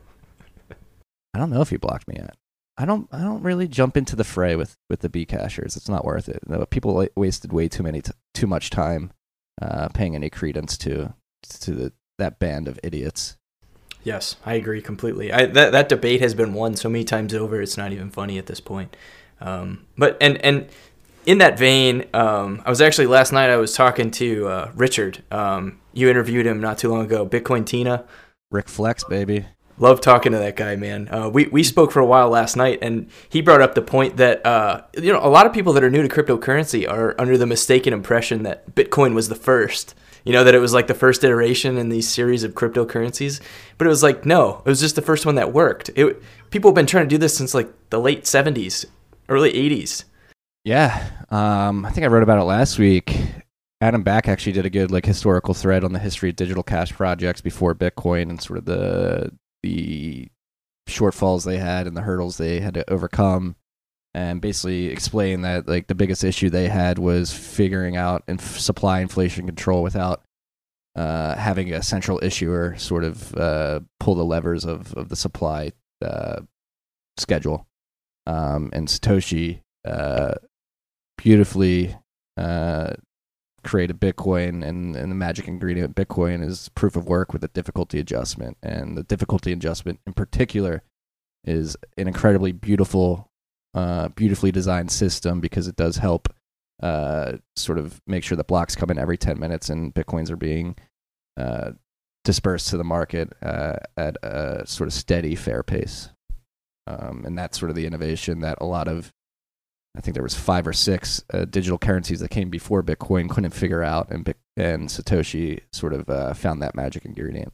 I don't know if he blocked me yet. I don't. I don't really jump into the fray with with the B cashers. It's not worth it. People wasted way too many t- too much time uh, paying any credence to to the, that band of idiots. Yes, I agree completely. I, that that debate has been won so many times over. It's not even funny at this point. Um, but and and in that vein, um, I was actually last night. I was talking to uh, Richard. Um, you interviewed him not too long ago. Bitcoin Tina. Rick Flex, baby. Love talking to that guy, man. Uh, we we spoke for a while last night, and he brought up the point that uh, you know a lot of people that are new to cryptocurrency are under the mistaken impression that Bitcoin was the first. You know that it was like the first iteration in these series of cryptocurrencies, but it was like no, it was just the first one that worked. It people have been trying to do this since like the late '70s, early '80s. Yeah, um, I think I wrote about it last week. Adam Back actually did a good like historical thread on the history of digital cash projects before Bitcoin and sort of the the shortfalls they had and the hurdles they had to overcome, and basically explain that like the biggest issue they had was figuring out inf- supply inflation control without uh, having a central issuer sort of uh, pull the levers of of the supply uh, schedule. Um, and Satoshi uh, beautifully create a Bitcoin, and, and the magic ingredient Bitcoin is proof of work with a difficulty adjustment. And the difficulty adjustment in particular is an incredibly beautiful, uh, beautifully designed system because it does help uh, sort of make sure that blocks come in every 10 minutes and Bitcoins are being uh, dispersed to the market uh, at a sort of steady, fair pace. Um, and that's sort of the innovation that a lot of I think there was five or six uh, digital currencies that came before Bitcoin couldn't figure out, and and Satoshi sort of uh, found that magic ingredient.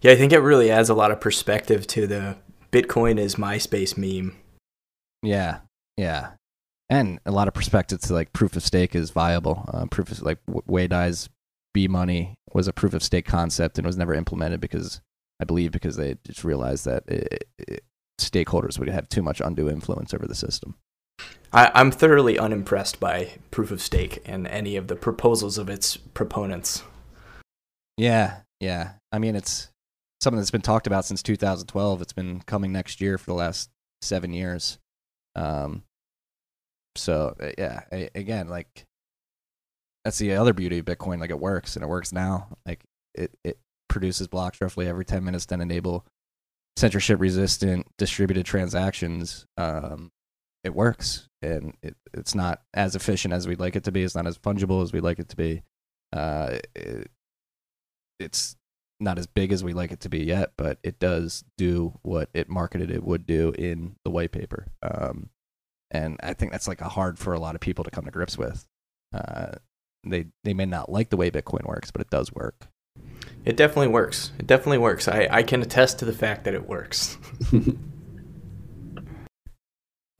Yeah, I think it really adds a lot of perspective to the Bitcoin is MySpace meme. Yeah, yeah, and a lot of perspective to like proof of stake is viable. Uh, proof of like W- Wei Dai's B money was a proof of stake concept and was never implemented because I believe because they just realized that it, it, stakeholders would have too much undue influence over the system. I, I'm thoroughly unimpressed by proof of stake and any of the proposals of its proponents. Yeah, yeah. I mean, it's something that's been talked about since 2012. It's been coming next year for the last seven years. Um, so uh, yeah, a- again, like that's the other beauty of Bitcoin. Like it works, and it works now. Like it it produces blocks roughly every 10 minutes that enable censorship resistant distributed transactions. Um, it works, and it, it's not as efficient as we'd like it to be. It's not as fungible as we'd like it to be. Uh, it, it's not as big as we'd like it to be yet, but it does do what it marketed it would do in the white paper. Um, and I think that's like a hard for a lot of people to come to grips with. Uh, they they may not like the way Bitcoin works, but it does work. It definitely works. It definitely works. I, I can attest to the fact that it works.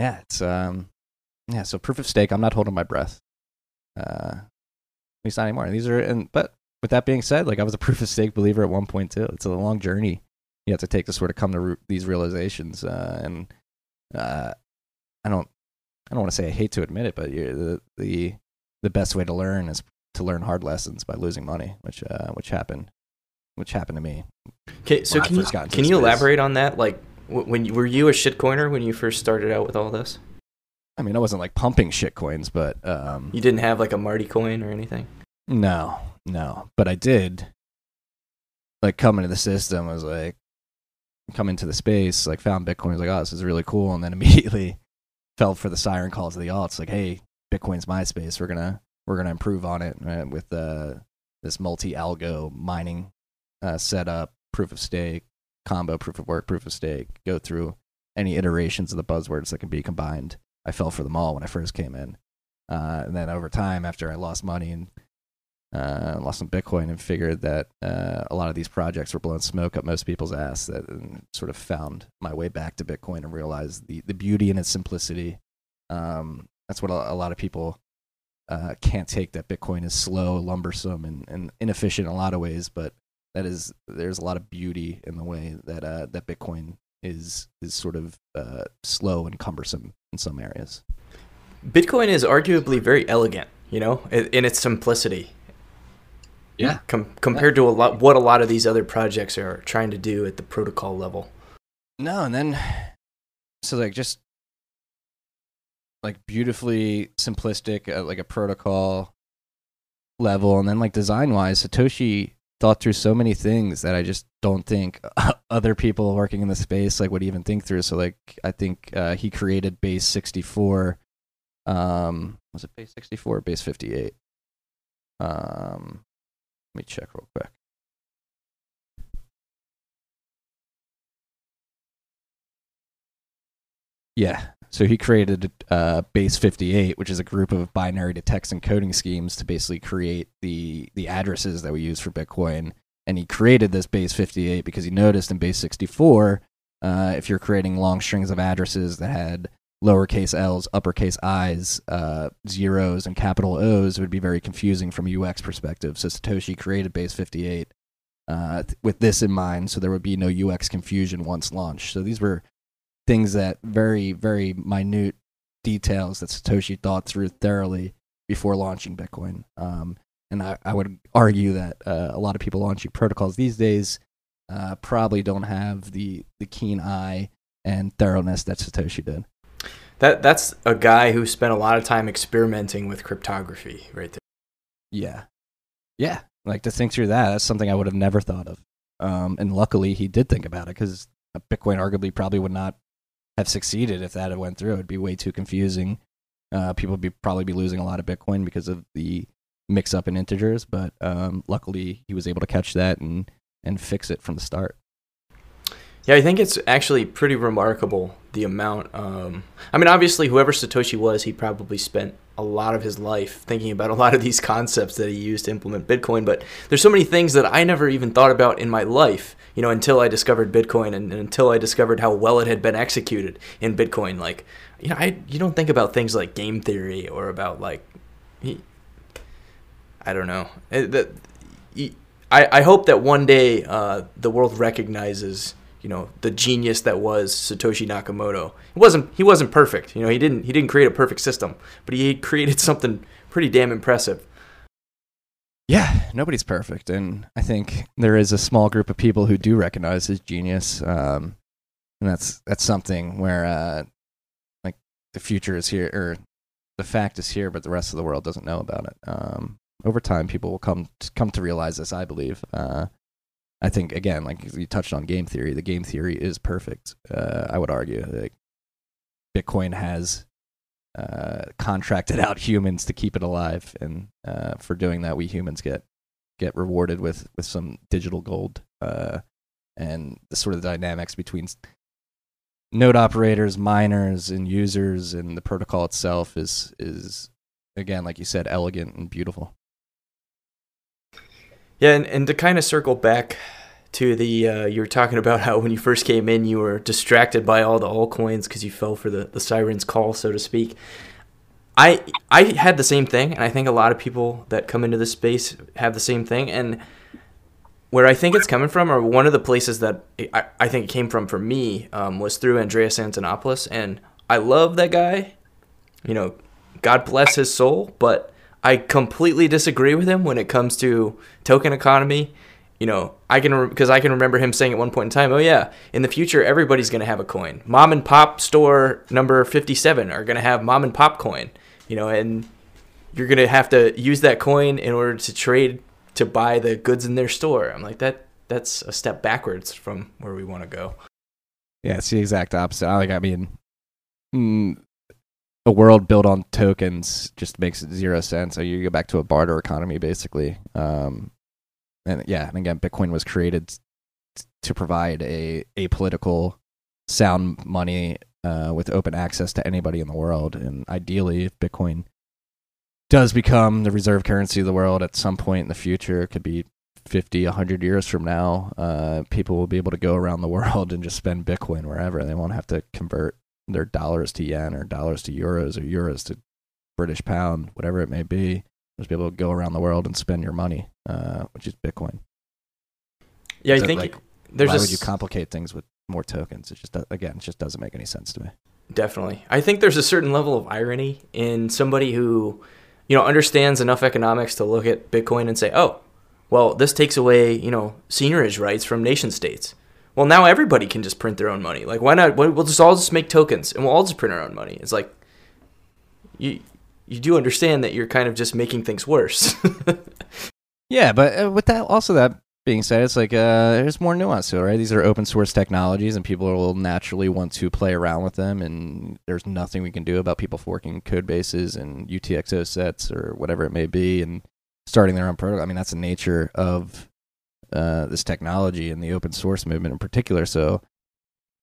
yeah, it's um, yeah. So proof of stake. I'm not holding my breath. Uh, at least not anymore. These are and but with that being said, like I was a proof of stake believer at one point too. It's a long journey you have to take to sort of come to re- these realizations. Uh, and uh, I don't, I don't want to say I hate to admit it, but the the the best way to learn is to learn hard lessons by losing money, which uh, which happened, which happened to me. Okay, so can you, first got into can you space. elaborate on that? Like, when you, were you a shitcoiner when you first started out with all this? I mean, I wasn't like pumping shit coins, but um, You didn't have like a Marty coin or anything? No, no. But I did like coming to the system was like come into the space, like found Bitcoin, was like, oh, this is really cool, and then immediately fell for the siren calls of the alts, like, hey, Bitcoin's MySpace, we're gonna we're gonna improve on it uh, with uh, this multi algo mining uh, setup, proof of stake, combo, proof of work, proof of stake, go through any iterations of the buzzwords that can be combined. I fell for them all when I first came in. Uh, and then over time, after I lost money and uh, lost some Bitcoin and figured that uh, a lot of these projects were blowing smoke up most people's ass, that sort of found my way back to Bitcoin and realized the, the beauty and its simplicity. Um, that's what a, a, lot of people uh, can't take that Bitcoin is slow, lumbersome, and, and inefficient in a lot of ways, but that is there's a lot of beauty in the way that uh, that Bitcoin is is sort of uh, slow and cumbersome in some areas. Bitcoin is arguably very elegant, you know, in, its simplicity. Yeah. Com- compared yeah. to a lot what a lot of these other projects are trying to do at the protocol level. No, and then so like just like beautifully simplistic, uh, like a protocol level, and then like design wise, Satoshi thought through so many things that I just don't think other people working in the space like would even think through. So like I think uh, he created base 64. Um, was it base 64 base 58? Um, let me check real quick. Yeah, so he created uh, Base 58, which is a group of binary to text encoding schemes to basically create the the addresses that we use for Bitcoin. And he created this Base 58 because he noticed in Base 64, uh, if you're creating long strings of addresses that had lowercase l's, uppercase i's, uh, zeros, and capital O's, it would be very confusing from a UX perspective. So Satoshi created Base 58 uh, with this in mind, so there would be no UX confusion once launched. So these were things that very, very minute details that Satoshi thought through thoroughly before launching Bitcoin. Um, and I, I, would argue that uh, a lot of people launching protocols these days uh, probably don't have the, the keen eye and thoroughness that Satoshi did. That that's a guy who spent a lot of time experimenting with cryptography, right there. Yeah, yeah. Like to think through that, that's something I would have never thought of. Um, and luckily, he did think about it because Bitcoin arguably probably would not have succeeded if that had went through. It'd be way too confusing. Uh, people would be probably be losing a lot of Bitcoin because of the mix up in integers. But um, luckily, he was able to catch that and and fix it from the start. Yeah, I think it's actually pretty remarkable the amount. Um, I mean, obviously, whoever Satoshi was, he probably spent a lot of his life thinking about a lot of these concepts that he used to implement Bitcoin. But there's so many things that I never even thought about in my life, you know, until I discovered Bitcoin and, and until I discovered how well it had been executed in Bitcoin. Like, you know, I you don't think about things like game theory or about like, I don't know. It, I, I hope that one day uh, the world recognizes you know the genius that was Satoshi Nakamoto. It wasn't he wasn't perfect. You know, he didn't he didn't create a perfect system, but he created something pretty damn impressive. Yeah, nobody's perfect, and I think there is a small group of people who do recognize his genius, um, and that's that's something where uh, like the future is here, or the fact is here, but the rest of the world doesn't know about it. Um, over time, people will come to, come to realize this. I believe. Uh, I think again, like you touched on game theory, the game theory is perfect. Uh, I would argue like Bitcoin has uh, contracted out humans to keep it alive, and uh, for doing that, we humans get get rewarded with with some digital gold. Uh, and the sort of dynamics between node operators, miners, and users, and the protocol itself is is again, like you said, elegant and beautiful. Yeah, and, and to kind of circle back to the uh, you were talking about how when you first came in you were distracted by all the altcoins because you fell for the, the siren's call so to speak i i had the same thing and i think a lot of people that come into this space have the same thing and where i think it's coming from or one of the places that i, I think it came from for me um, was through andreas antonopoulos and i love that guy you know god bless his soul but I completely disagree with him when it comes to token economy. You know, I can because re- I can remember him saying at one point in time, "Oh yeah, in the future everybody's going to have a coin. Mom and pop store number 57 are going to have mom and pop coin." You know, and you're going to have to use that coin in order to trade to buy the goods in their store. I'm like that that's a step backwards from where we want to go. Yeah, it's the exact opposite. I like. I mean, mm, a world built on tokens just makes zero sense. So you go back to a barter economy, basically. Um, and yeah, and again, Bitcoin was created to provide a a political sound money uh, with open access to anybody in the world. And ideally, if Bitcoin does become the reserve currency of the world at some point in the future, it could be 50, 100 years from now, uh, people will be able to go around the world and just spend Bitcoin wherever. They won't have to convert their dollars to yen or dollars to euros or euros to British pound, whatever it may be. Just be able to go around the world and spend your money, uh, which is Bitcoin. Yeah, I think like, there's Why a would you complicate things with more tokens? It just again, it just doesn't make any sense to me. Definitely. I think there's a certain level of irony in somebody who, you know, understands enough economics to look at Bitcoin and say, "Oh, well, this takes away, you know, seigniorage rights from nation states." Well, now everybody can just print their own money. Like, why not? We'll just all just make tokens and we'll all just print our own money. It's like, you you do understand that you're kind of just making things worse. Yeah, but uh, with that, also that being said, it's like uh, there's more nuance to it, right? These are open source technologies, and people will naturally want to play around with them. And there's nothing we can do about people forking code bases and UTXO sets or whatever it may be, and starting their own protocol. I mean, that's the nature of uh, this technology and the open source movement in particular. So.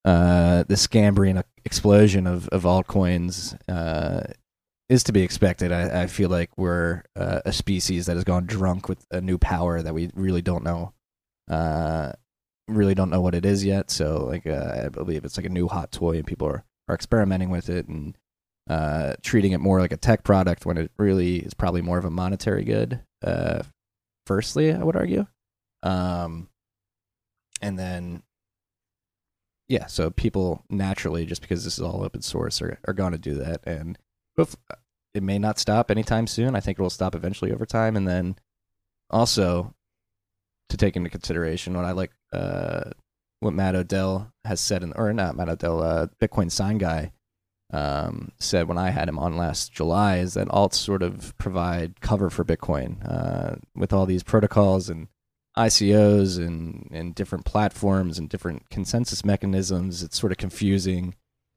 Uh, the Scambrian explosion of, of altcoins uh, is to be expected. I, I feel like we're uh, a species that has gone drunk with a new power that we really don't know, uh, really don't know what it is yet. So, like, uh, I believe it's like a new hot toy, and people are, are experimenting with it and uh, treating it more like a tech product when it really is probably more of a monetary good. Uh, firstly, I would argue, um, and then. Yeah, so people naturally, just because this is all open source, are, are going to do that, and it may not stop anytime soon. I think it will stop eventually over time. And then also to take into consideration what I like, uh, what Matt Odell has said, in, or not Matt Odell, uh, Bitcoin sign guy um, said when I had him on last July is that alts sort of provide cover for Bitcoin uh, with all these protocols and ICOs and, and different platforms and different consensus mechanisms. It's sort of confusing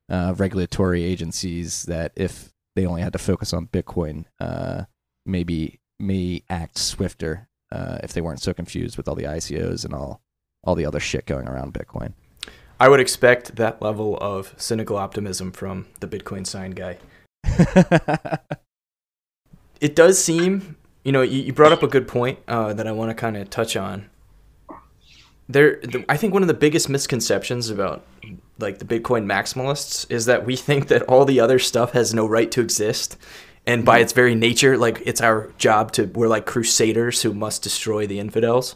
uh, regulatory agencies that if they only had to focus on Bitcoin, uh, maybe may act swifter uh, if they weren't so confused with all the ICOs and all all the other shit going around Bitcoin. I would expect that level of cynical optimism from the Bitcoin sign guy. It does seem, you know, you, you brought up a good point uh, that I want to kind of touch on. There, the, I think one of the biggest misconceptions about like the Bitcoin maximalists is that we think that all the other stuff has no right to exist, and by mm-hmm. its very nature, like it's our job to we're like crusaders who must destroy the infidels.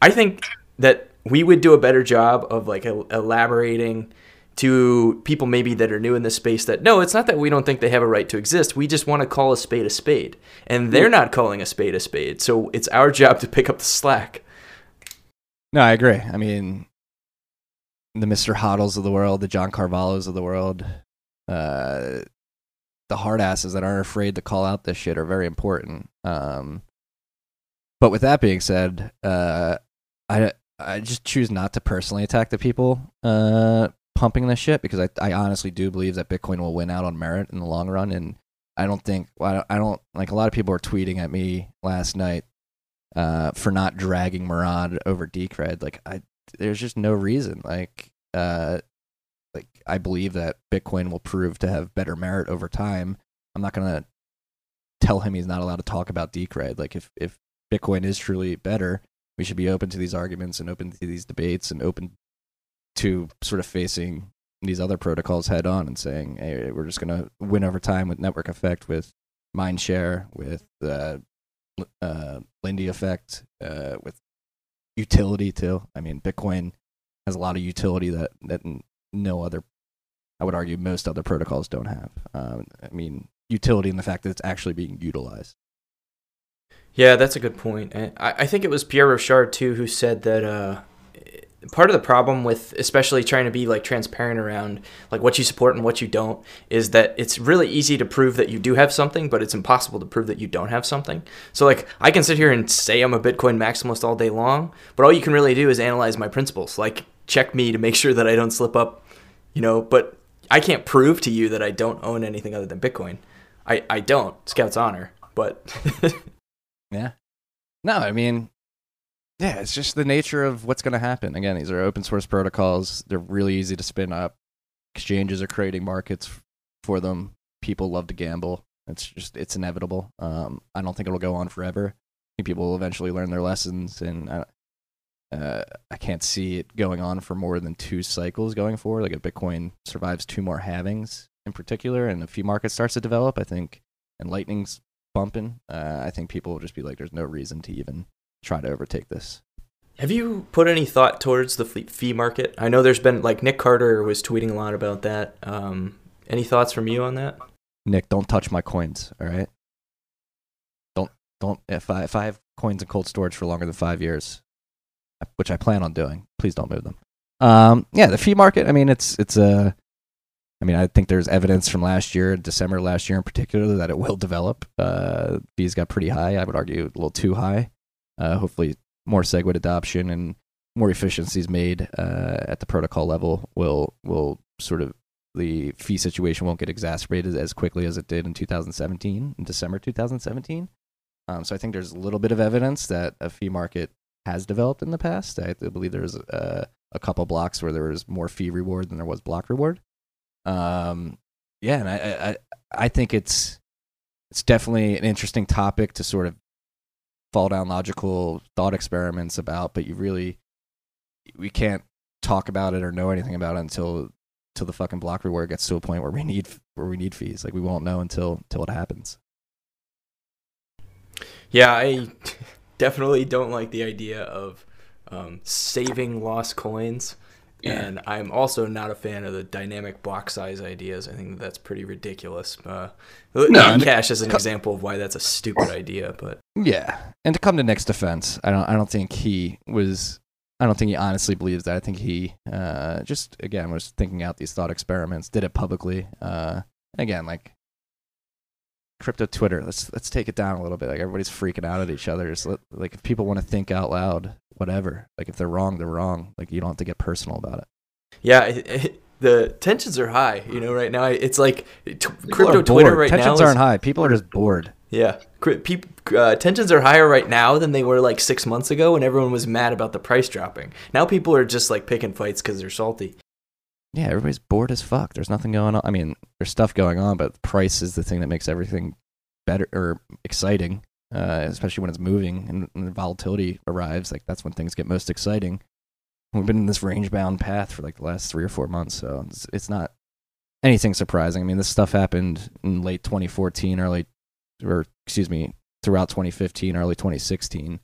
I think that we would do a better job of like elaborating to people maybe that are new in this space that no, it's not that we don't think they have a right to exist. We just want to call a spade a spade, and mm-hmm. they're not calling a spade a spade. So it's our job to pick up the slack. no, I agree. I mean, the Mr. Hodls of the world, the John Carvalhos of the world, uh, the hard asses that aren't afraid to call out this shit are very important. Um, but with that being said, uh, I I just choose not to personally attack the people uh, pumping this shit because I I honestly do believe that Bitcoin will win out on merit in the long run, and I don't think I don't, I don't like a lot of people were tweeting at me last night uh, for not dragging Murad over Decred. Like I, there's just no reason. Like uh, like I believe that Bitcoin will prove to have better merit over time. I'm not gonna tell him he's not allowed to talk about Decred. Like if if Bitcoin is truly better, we should be open to these arguments and open to these debates and open to sort of facing these other protocols head on and saying, hey, we're just gonna win over time with network effect, with mind share, with uh, uh, Lindy effect, uh, with utility too. I mean, Bitcoin has a lot of utility that that no other, I would argue, most other protocols don't have. Um, I mean, utility in the fact that it's actually being utilized. Yeah, that's a good point. I, I think it was Pierre Rochard too who said that uh, part of the problem with especially trying to be like transparent around like what you support and what you don't is that it's really easy to prove that you do have something but it's impossible to prove that you don't have something. So like i can sit here and say i'm a bitcoin maximalist all day long but all you can really do is analyze my principles like check me to make sure that i don't slip up you know? But i can't prove to you that i don't own anything other than bitcoin. I i don't. Scout's honor but yeah. No i mean yeah, it's just the nature of what's going to happen. Again, these are open source protocols. They're really easy to spin up. Exchanges are creating markets for them. People love to gamble. It's just it's inevitable. Um, I don't think it'll go on forever. I people will eventually learn their lessons, and uh, uh, I can't see it going on for more than two cycles going forward. Like if Bitcoin survives two more halvings in particular, and a fee market starts to develop, I think, and Lightning's bumping, uh, I think people will just be like, "There's no reason to even try to overtake this. Have you put any thought towards the fleet fee market? I know there's been like Nick Carter was tweeting a lot about that. Um, any thoughts from you on that? Nick, don't touch my coins. All right. Don't don't if I if I have coins in cold storage for longer than five years, which I plan on doing, please don't move them. Um, yeah, the fee market. I mean, it's it's a. I mean, I think there's evidence from last year, December last year in particular, that it will develop. Uh, fees got pretty high. I would argue a little too high. Uh, hopefully, more SegWit adoption and more efficiencies made uh, at the protocol level will will sort of the fee situation won't get exacerbated as quickly as it did in 2017, in December 2017. Um, so I think there's a little bit of evidence that a fee market has developed in the past. I believe there's uh, a couple blocks where there was more fee reward than there was block reward. Um, yeah, and I, I I think it's it's definitely an interesting topic to sort of fall down logical thought experiments about, but you really we can't talk about it or know anything about it until until the fucking block reward gets to a point where we need where we need fees. Like we won't know until until it happens. Yeah, I definitely don't like the idea of um, saving lost coins. Yeah. And I'm also not a fan of the dynamic block size ideas. I think that's pretty ridiculous. Uh, no, Cash is an example of why that's a stupid idea. But yeah, and to come to Nick's defense, I don't. I don't think he was. I don't think he honestly believes that. I think he uh, just again was thinking out these thought experiments. Did it publicly. Uh, again, like crypto Twitter. Let's let's take it down a little bit. Like everybody's freaking out at each other. let, like if people want to think out loud, whatever. Like if they're wrong, they're wrong. Like you don't have to get personal about it. Yeah, it, it, the tensions are high. You know, right now it's like t- crypto Twitter right tensions now. Tensions aren't high. People are just bored. Yeah, people uh, tensions are higher right now than they were like six months ago when everyone was mad about the price dropping. Now people are just like picking fights because they're salty. Yeah, everybody's bored as fuck. There's nothing going on. I mean, there's stuff going on, but price is the thing that makes everything better or exciting uh, especially when it's moving and, and volatility arrives. Like that's when things get most exciting. We've been in this range bound path for like the last three or four months, so it's, it's not anything surprising. I mean, this stuff happened in late 2014, early, or excuse me, throughout 2015, early 2016.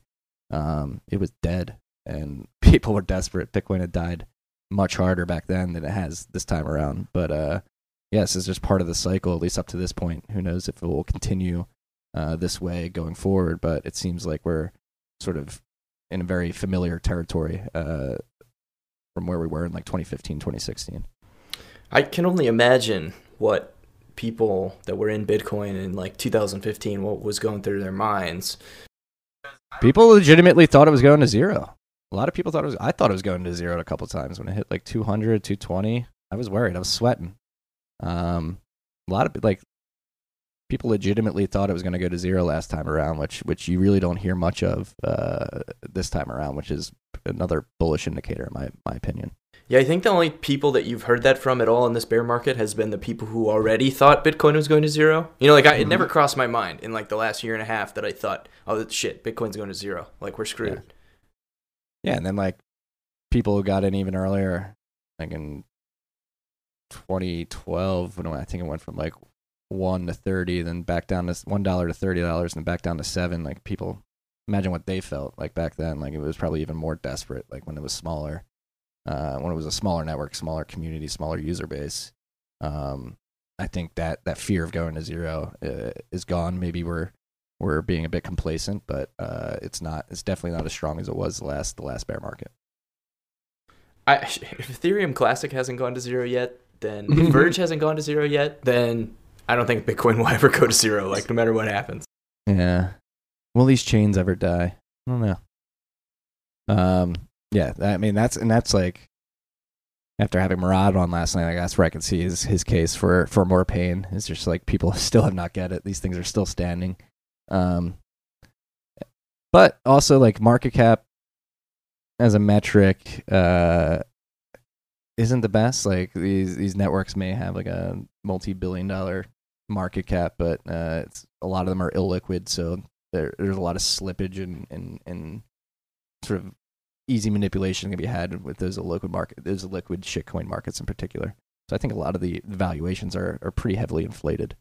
Um, it was dead, and people were desperate. Bitcoin had died much harder back then than it has this time around. But uh, yes, it's just part of the cycle, at least up to this point. Who knows if it will continue uh, this way going forward. But it seems like we're sort of in a very familiar territory uh, from where we were in like 2015, 2016. I can only imagine what people that were in Bitcoin in like 2015, what was going through their minds. People legitimately thought it was going to zero. A lot of people thought it was. I thought it was going to zero a couple times when it hit like 200, 220. I was worried. I was sweating. Um, a lot of like people legitimately thought it was going to go to zero last time around, which which you really don't hear much of uh, this time around, which is another bullish indicator in my my opinion. Yeah, I think the only people that you've heard that from at all in this bear market has been the people who already thought Bitcoin was going to zero. You know, like I, it never mm-hmm. crossed my mind in like the last year and a half that I thought, oh shit, Bitcoin's going to zero. Like we're screwed. Yeah, yeah and then like people who got in even earlier, like in 2012 when I think it went from like one to thirty, then back down to one dollar to thirty dollars, and then back down to seven. Like people, imagine what they felt like back then. Like it was probably even more desperate. Like when it was smaller, uh, when it was a smaller network, smaller community, smaller user base. Um, I think that that fear of going to zero uh, is gone. Maybe we're we're being a bit complacent, but uh, it's not. It's definitely not as strong as it was the last the last bear market. I, if Ethereum Classic hasn't gone to zero yet, then if Verge hasn't gone to zero yet, then I don't think Bitcoin will ever go to zero. Like no matter what happens. Yeah. Will these chains ever die? I don't know. Um. Yeah. I mean, that's and that's like after having Murad on last night, like that's where I can see his his case for for more pain. It's just like people still have not get it. These things are still standing. Um. But also like market cap as a metric uh isn't the best. Like these these networks may have like a multi billion dollar market cap, but uh, it's a lot of them are illiquid, so there, there's a lot of slippage and, and and sort of easy manipulation can be had with those liquid market those liquid shitcoin markets in particular. So I think a lot of the valuations are are pretty heavily inflated.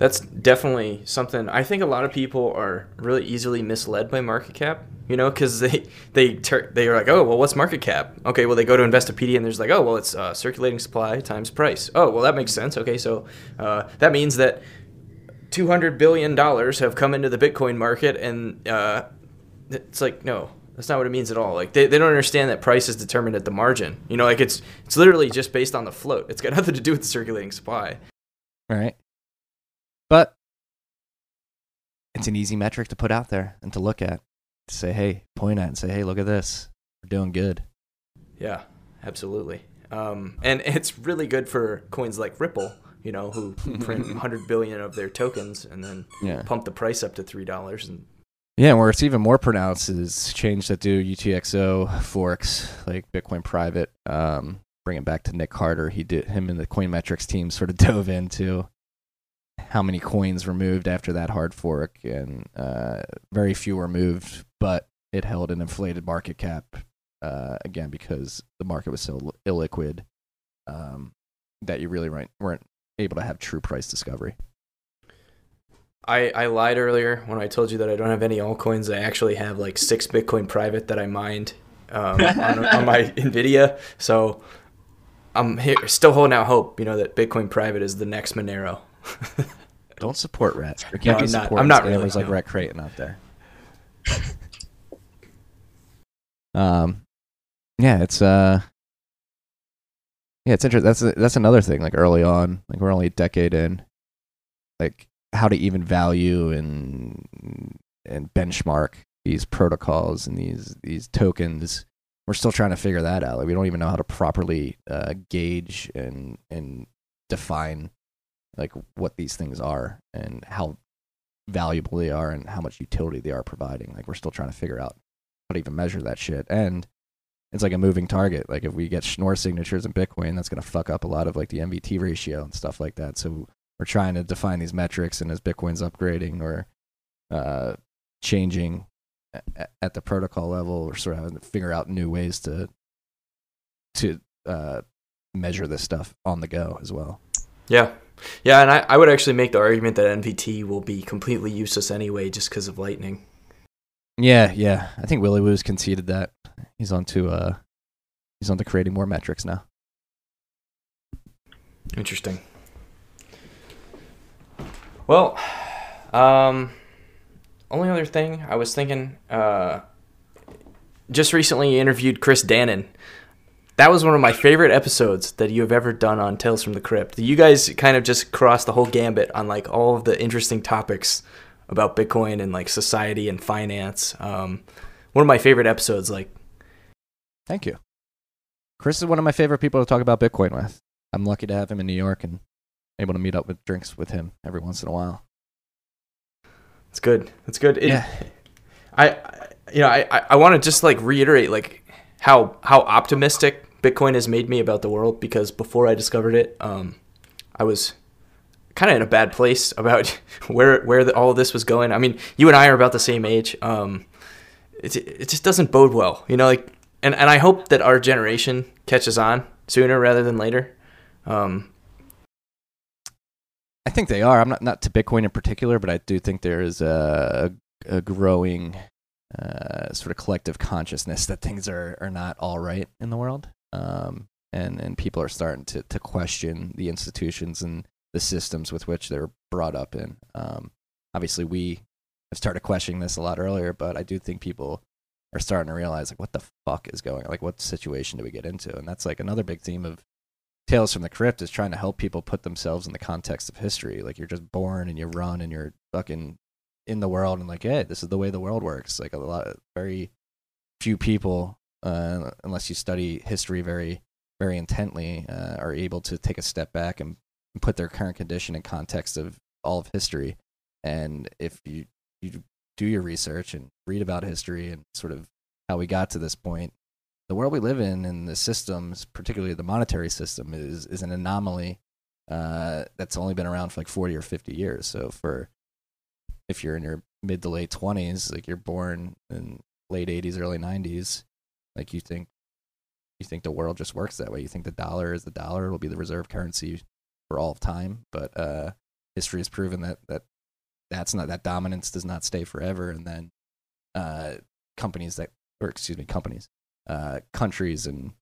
That's definitely something. I think a lot of people are really easily misled by market cap. You know, because they they ter- they are like, oh, well, what's market cap? Okay, well, they go to Investopedia and there's like, oh, well, it's uh, circulating supply times price. Oh, well, that makes sense. Okay, so uh, that means that two hundred billion dollars have come into the Bitcoin market, and uh, it's like, no, that's not what it means at all. Like they, they don't understand that price is determined at the margin. You know, like it's it's literally just based on the float. It's got nothing to do with the circulating supply. Right. But it's an easy metric to put out there and to look at. To say, hey, point at and say, hey, look at this. We're doing good. Yeah, absolutely. Um, and it's really good for coins like Ripple, you know, who print 100 billion of their tokens and then Yeah. pump the price up to three dollars. And Yeah, where it's even more pronounced is change that do UTXO forks like Bitcoin Private. Um, bring it back to Nick Carter. He did him and the Coin Metrics team sort of dove into how many coins were moved after that hard fork, and uh, very few were moved, but it held an inflated market cap uh, again because the market was so illiquid um, that you really weren't, able to have true price discovery. I, I lied earlier when I told you that I don't have any altcoins. I actually have like six Bitcoin private that I mined um, on, on my Nvidia. So I'm here, still holding out hope, you know, that Bitcoin private is the next Monero. Don't support Rhett. There No, be I'm not- support I'm not really, like no. Rhett Creighton out there. um, yeah, it's uh, yeah, it's interesting. That's that's another thing. Like early on, like we're only a decade in, like how to even value and and benchmark these protocols and these these tokens. We're still trying to figure that out. Like we don't even know how to properly uh, gauge and and define like what these things are and how valuable they are and how much utility they are providing. Like we're still trying to figure out how to even measure that shit. And it's like a moving target. Like if we get Schnorr signatures in Bitcoin, that's gonna fuck up a lot of like the NVT ratio and stuff like that. So we're trying to define these metrics, and as Bitcoin's upgrading or uh, changing a- a- at the protocol level, we're sort of having to figure out new ways to to uh, measure this stuff on the go as well. Yeah. Yeah, and I, I would actually make the argument that NVT will be completely useless anyway just because of Lightning. Yeah, yeah. I think Willy Woo's conceded that. He's on to uh he's on to creating more metrics now. Interesting. Well, um, only other thing I was thinking, uh, just recently interviewed Chris Dannen. That was one of my favorite episodes that you have ever done on Tales from the Crypt. You guys kind of just crossed the whole gambit on like all of the interesting topics about Bitcoin and like society and finance. Um, one of my favorite episodes. Like, Thank you. Chris is one of my favorite people to talk about Bitcoin with. I'm lucky to have him in New York and able to meet up with drinks with him every once in a while. it's good. It's good. It, Yeah. I, you know, I, I- I want to just like reiterate like how how optimistic Bitcoin has made me about the world because before I discovered it, um, I was kind of in a bad place about where where the, all this was going. I mean, you and I are about the same age. Um, it it just doesn't bode well, you know. Like, and and I hope that our generation catches on sooner rather than later. Um, I think they are. I'm not not to Bitcoin in particular, but I do think there is a, a growing uh, sort of collective consciousness that things are, are not all right in the world, um, and and people are starting to to question the institutions and the systems with which they're brought up in. Um, obviously, we have started questioning this a lot earlier, but I do think people are starting to realize like what the fuck is going like what situation do we get into? And that's like another big theme of tales from the crypt is trying to help people put themselves in the context of history. Like you're just born and you run and you're fucking in the world and like hey this is the way the world works. Like a lot very few people uh, unless you study history very very intently uh, are able to take a step back and, and put their current condition in context of all of history and if you you do your research and read about history and sort of how we got to this point, the world we live in and the systems, particularly the monetary system, is is an anomaly uh, that's only been around for like forty or fifty years. So for if you're in your mid to late twenties, like you're born in late eighties, early nineties, like you think you think the world just works that way. You think the dollar is the dollar, it'll be the reserve currency for all of time. But uh, history has proven that that that's not that dominance does not stay forever and then uh, companies that or excuse me companies uh, countries and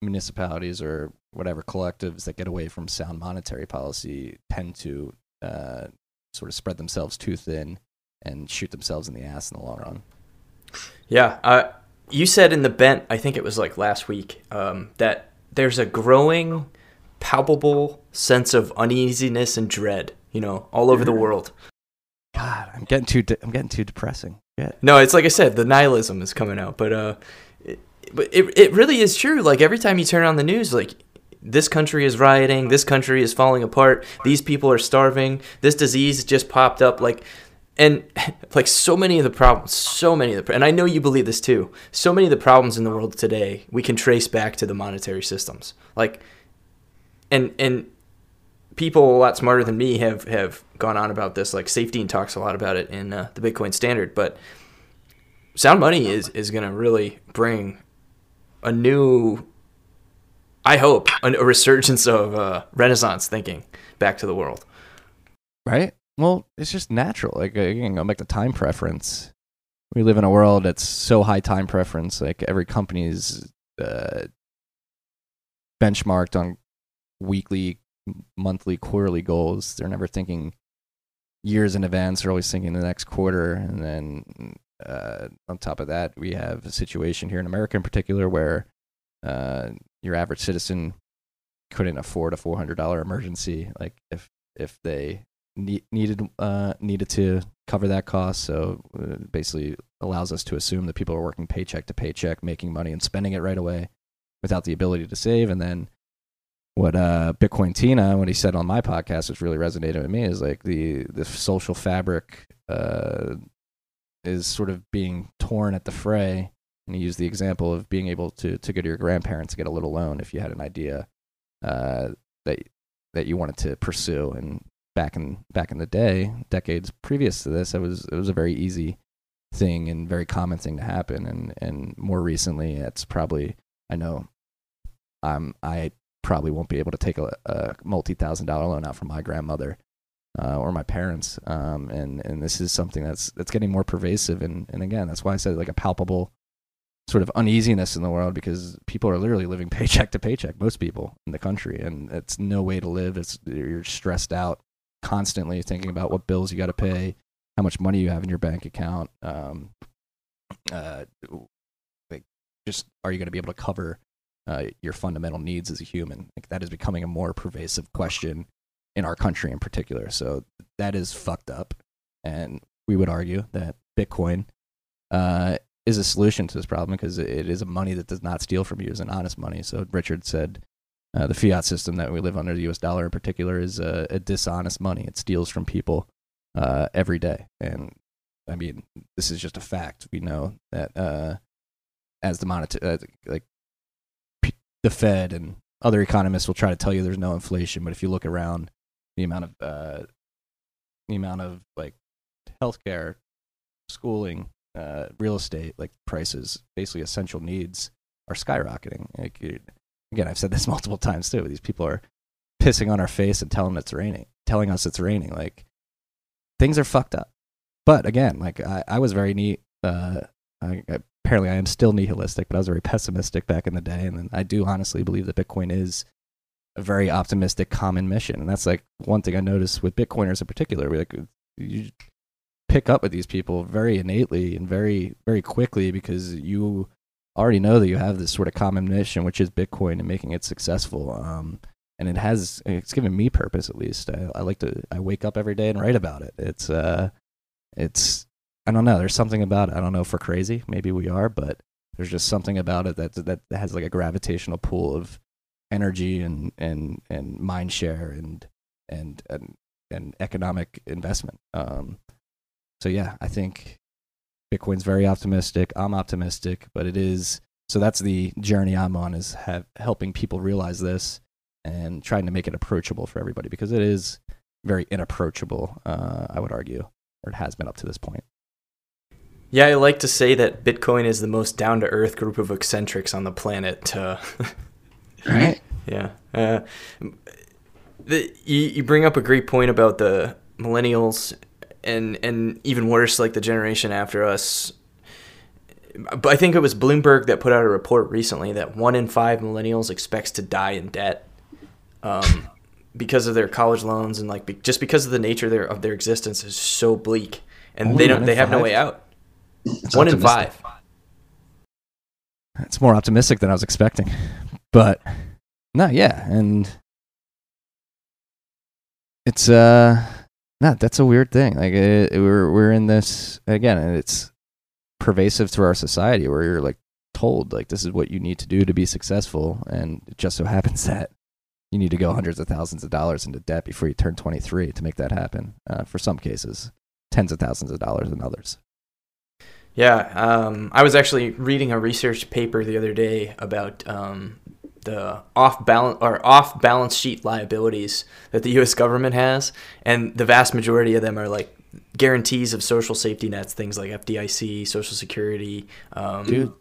municipalities or whatever collectives that get away from sound monetary policy tend to uh, sort of spread themselves too thin and shoot themselves in the ass in the long run yeah uh, you said in the bent i think it was like last week um, that there's a growing palpable sense of uneasiness and dread you know all over the world God, I'm getting too de- I'm getting too depressing. Yeah. No, it's like I said, the nihilism is coming out, but uh, it, but it it really is true. Like every time you turn on the news, like this country is rioting, this country is falling apart, these people are starving, this disease just popped up, like. And like so many of the problems, so many of the, and I know you believe this too. So many of the problems in the world today we can trace back to the monetary systems. Like, and and people a lot smarter than me have have gone on about this. Like Saifedean talks a lot about it in uh, the Bitcoin Standard, but sound money is is going to really bring a new, I hope, a, a resurgence of uh, Renaissance thinking back to the world. Right. Well, it's just natural. Like again, go back to time preference. We live in a world that's so high time preference. Like every company is uh, benchmarked on weekly monthly, quarterly goals. They're never thinking years in advance. They're always thinking the next quarter. And then uh, on top of that, we have a situation here in America in particular where uh, your average citizen couldn't afford a four hundred dollar emergency, like if if they ne- needed uh, needed to cover that cost. So uh, basically allows us to assume that people are working paycheck to paycheck, making money and spending it right away without the ability to save, and then what uh, Bitcoin Tina, what he said on my podcast, which really resonated with me, is like the the social fabric uh, is sort of being torn at the fray. And he used the example of being able to to go to your grandparents to get a little loan if you had an idea uh, that that you wanted to pursue. And back in back in the day, decades previous to this, it was it was a very easy thing and very common thing to happen. And and more recently, it's probably I know I'm I probably won't be able to take a, a multi thousand dollar loan out from my grandmother uh, or my parents. Um, and and this is something that's that's getting more pervasive. And and again, that's why I said like a palpable sort of uneasiness in the world because people are literally living paycheck to paycheck. Most people in the country, and it's no way to live. It's you're stressed out constantly thinking about what bills you got to pay, how much money you have in your bank account. Um, uh, like just are you going to be able to cover uh, your fundamental needs as a human. Like that is becoming a more pervasive question in our country in particular. So that is fucked up, and we would argue that Bitcoin uh, is a solution to this problem because it is a money that does not steal from you, is an honest money. So Richard said. Uh, the fiat system that we live under, the U.S. dollar in particular, is a, a dishonest money. It steals from people uh, every day, and I mean, this is just a fact. We know that uh, as the monetary, uh, like the Fed and other economists will try to tell you there's no inflation, but if you look around, the amount of uh, the amount of like healthcare, schooling, uh, real estate, like prices, basically essential needs are skyrocketing. Like, again, I've said this multiple times too. These people are pissing on our face and telling it's raining, telling us it's raining. Like things are fucked up. But again, like I, I was very neat. Uh, I, apparently I am still nihilistic, but I was very pessimistic back in the day. And then I do honestly believe that Bitcoin is a very optimistic common mission. And that's like one thing I noticed with Bitcoiners in particular. We like you pick up with these people very innately and very very quickly because you already know that you have this sort of common mission, which is Bitcoin and making it successful. Um, and it has it's given me purpose at least. I, I like to I wake up every day and write about it. It's uh, it's I don't know. There's something about it. I don't know if we're crazy. Maybe we are, but there's just something about it that that has like a gravitational pull of energy and and and mind share and and and, and economic investment. Um, so yeah, I think Bitcoin's very optimistic. I'm optimistic, but it is so that's the journey I'm on is have, helping people realize this and trying to make it approachable for everybody because it is very inapproachable. Uh, I would argue, or it has been up to this point. Yeah, I like to say that Bitcoin is the most down to earth group of eccentrics on the planet. Uh, right? Yeah. Uh, the, you, you bring up a great point about the millennials and and even worse, like the generation after us. But I think it was Bloomberg that put out a report recently that one in five millennials expects to die in debt, um, because of their college loans and like be, just because of the nature of their, of their existence is so bleak, and Only they don't they have five? no way out. It's one optimistic. in five. It's more optimistic than I was expecting, but no, yeah, and it's uh no, that's a weird thing. Like it, we're we're in this again, and it's pervasive through our society where you're like told like this is what you need to do to be successful, and it just so happens that you need to go hundreds of thousands of dollars into debt before you turn 23 to make that happen. Uh, for some cases, tens of thousands of dollars in others. Yeah, um, I was actually reading a research paper the other day about um, the off balance or off balance sheet liabilities that the U.S. government has, and the vast majority of them are like guarantees of social safety nets, things like FDIC, Social Security, um,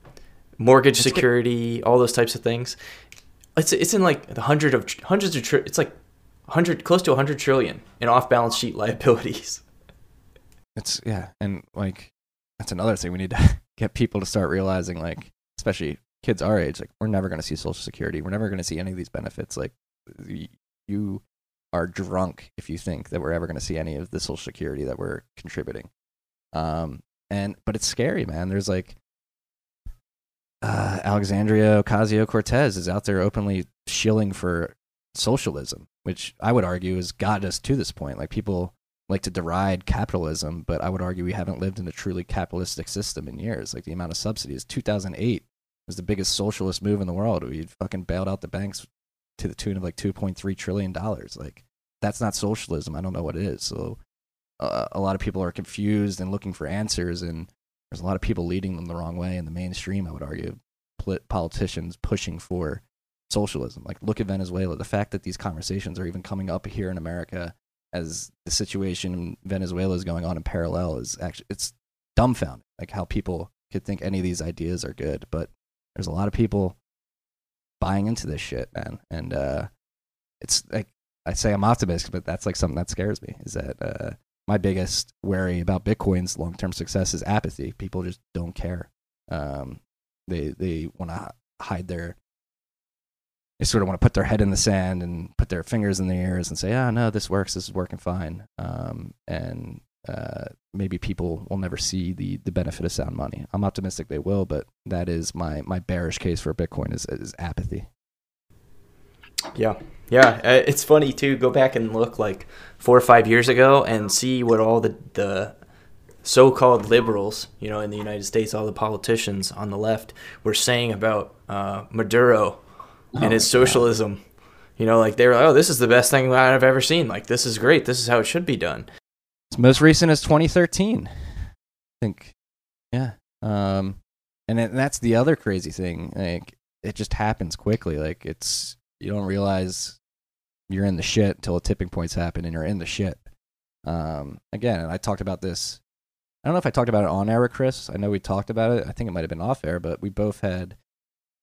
mortgage security, good. all those types of things. It's it's in like the hundred of hundreds of it's like hundred close to hundred trillion in off balance sheet liabilities. It's yeah, and like that's another thing we need to get people to start realizing, like especially kids our age, like we're never going to see Social Security. We're never going to see any of these benefits. Like you are drunk if you think that we're ever going to see any of the Social Security that we're contributing. Um, and but it's scary, man. There's like uh, Alexandria Ocasio Cortez is out there openly shilling for socialism, which I would argue has got us to this point. Like people like to deride capitalism, but I would argue we haven't lived in a truly capitalistic system in years. Like the amount of subsidies, 2008 was the biggest socialist move in the world. We fucking bailed out the banks to the tune of like 2.3 trillion dollars. Like that's not socialism. I don't know what it is. So uh, a lot of people are confused and looking for answers, and there's a lot of people leading them the wrong way in the mainstream. I would argue politicians pushing for socialism. Like look at Venezuela. The fact that these conversations are even coming up here in America as the situation in Venezuela is going on in parallel is actually it's dumbfounding. Like how people could think any of these ideas are good, but there's a lot of people buying into this shit, man. And uh, it's like I say I'm optimistic, but that's like something that scares me. Is that uh, my biggest worry about Bitcoin's long term success is apathy. People just don't care. Um, they they want to hide their they sort of want to put their head in the sand and put their fingers in their ears and say, "Ah, oh, no, this works. This is working fine." Um, and uh, maybe people will never see the the benefit of sound money. I'm optimistic they will, but that is my my bearish case for Bitcoin is is apathy. Yeah, yeah. Uh, it's funny too. Go back and look like four or five years ago and see what all the the so-called liberals, you know, in the United States, all the politicians on the left were saying about uh, Maduro and oh, his socialism. You know, like they were like, "Oh, this is the best thing I've ever seen. Like this is great. This is how it should be done." It's most recent is 2013. I think, yeah. Um, and, it, and that's the other crazy thing. Like, it just happens quickly. Like, it's you don't realize you're in the shit until a tipping points happen, and you're in the shit. Um, again, and I talked about this. I don't know if I talked about it on air, Chris. I know we talked about it. I think it might have been off air, but we both had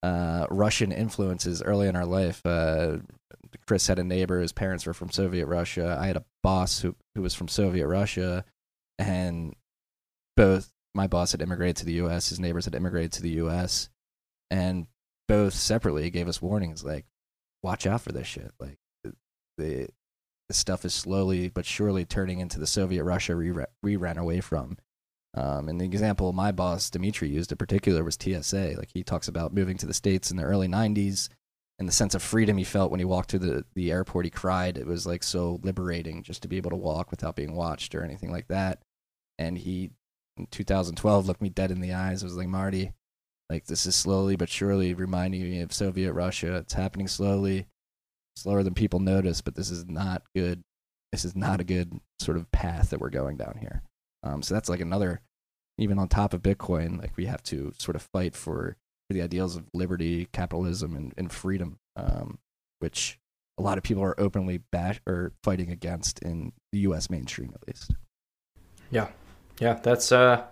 uh, Russian influences early in our life. Uh, Chris had a neighbor; his parents were from Soviet Russia. I had a boss who who was from Soviet Russia, and both my boss had immigrated to the U.S. His neighbors had immigrated to the U.S. and both separately gave us warnings like, "Watch out for this shit." Like, the this stuff is slowly but surely turning into the Soviet Russia we, we ran away from. Um, and the example my boss Dimitri used in particular was TSA. Like he talks about moving to the states in the early '90s and the sense of freedom he felt when he walked through the the airport. He cried. It was like so liberating just to be able to walk without being watched or anything like that. And he, in 2012, looked me dead in the eyes. I was like, Marty, like this is slowly but surely reminding me of Soviet Russia. It's happening slowly, slower than people notice, but this is not good. This is not a good sort of path that we're going down here. Um, so that's like another, even on top of Bitcoin, like we have to sort of fight for, for the ideals of liberty, capitalism, and, and freedom, um, which a lot of people are openly bash or fighting against in the U.S. mainstream, at least. Yeah, yeah, that's uh,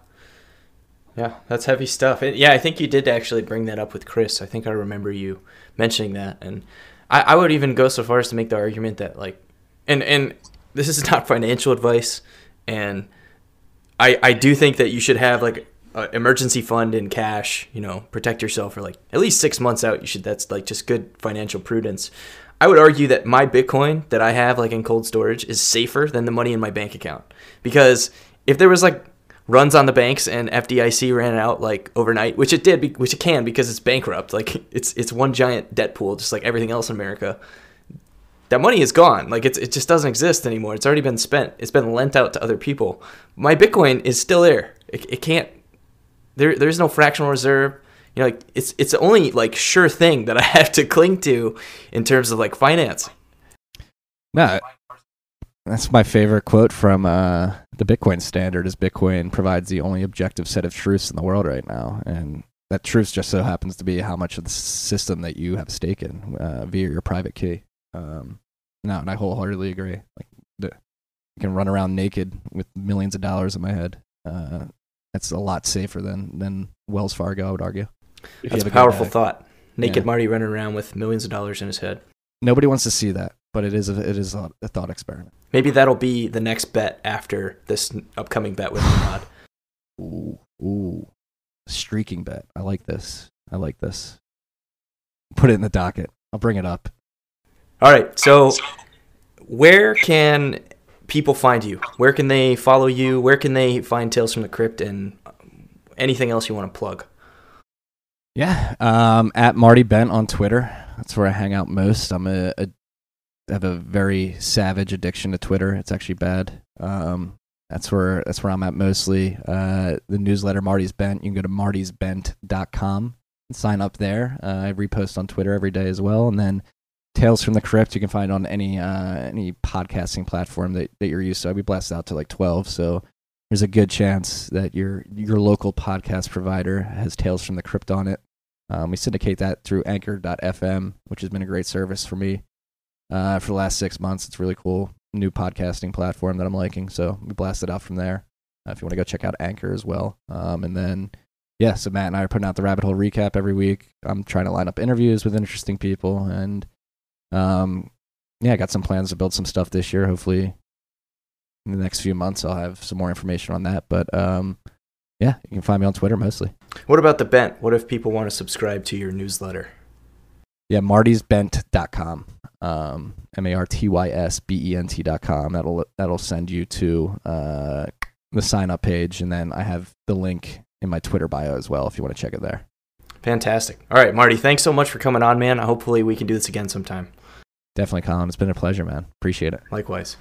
yeah, that's heavy stuff. Yeah, I think you did actually bring that up with Chris. I think I remember you mentioning that, and I, I would even go so far as to make the argument that like, and and this is not financial advice, and I I do think that you should have like an emergency fund in cash. You know, protect yourself for like at least six months out. You should. That's like just good financial prudence. I would argue that my Bitcoin that I have like in cold storage is safer than the money in my bank account because if there was like runs on the banks and FDIC ran out like overnight, which it did, which it can because it's bankrupt. Like it's it's one giant debt pool, just like everything else in America. That money is gone. Like it's it just doesn't exist anymore. It's already been spent. It's been lent out to other people. My Bitcoin is still there. It, it can't. There there's no fractional reserve. You know, like it's it's the only like sure thing that I have to cling to in terms of like finance. No, that's my favorite quote from uh, the Bitcoin standard is Bitcoin provides the only objective set of truths in the world right now. And that truth just so happens to be how much of the system that you have stake in uh, via your private key. Um, no, and I wholeheartedly agree. Like, the, you can run around naked with millions of dollars in my head. Uh, that's a lot safer than, than Wells Fargo, I would argue. That's a powerful thought. Naked yeah. Marty running around with millions of dollars in his head. Nobody wants to see that but it is a, it is a, a thought experiment. Maybe that'll be the next bet after this upcoming bet with Mod. ooh, ooh, streaking bet. I like this. I like this. Put it in the docket. I'll bring it up. All right. So, where can people find you? Where can they follow you? Where can they find Tales from the Crypt and anything else you want to plug? Yeah, um, at Marty Bent on Twitter. That's where I hang out most. I'm a, a have a very savage addiction to Twitter. It's actually bad. Um, that's where that's where I'm at mostly. Uh, the newsletter Marty's Bent. You can go to martysbent.com and sign up there. Uh, I repost on Twitter every day as well, and then Tales from the Crypt you can find on any uh, any podcasting platform that, that you're used to. I'd be blasted out to like 12, so there's a good chance that your your local podcast provider has Tales from the Crypt on it. Um, we syndicate that through Anchor.fm, which has been a great service for me uh, for the last six months. It's really cool. New podcasting platform that I'm liking. So we blast it out from there. Uh, if you want to go check out Anchor as well. Um, and then, yeah, so Matt and I are putting out the Rabbit Hole recap every week. I'm trying to line up interviews with interesting people. And um, yeah, I got some plans to build some stuff this year. Hopefully, in the next few months, I'll have some more information on that. But um, yeah, you can find me on Twitter mostly. What about the bent? What if people want to subscribe to your newsletter? Yeah, marty's martysbent.com um, M A R T Y S B E N T dot com. That'll that'll send you to uh, the sign up page, and then I have the link in my Twitter bio as well if you want to check it there. Fantastic. All right, Marty, thanks so much for coming on, man. Hopefully, we can do this again sometime. Definitely, Colin. It's been a pleasure, man. Appreciate it. Likewise.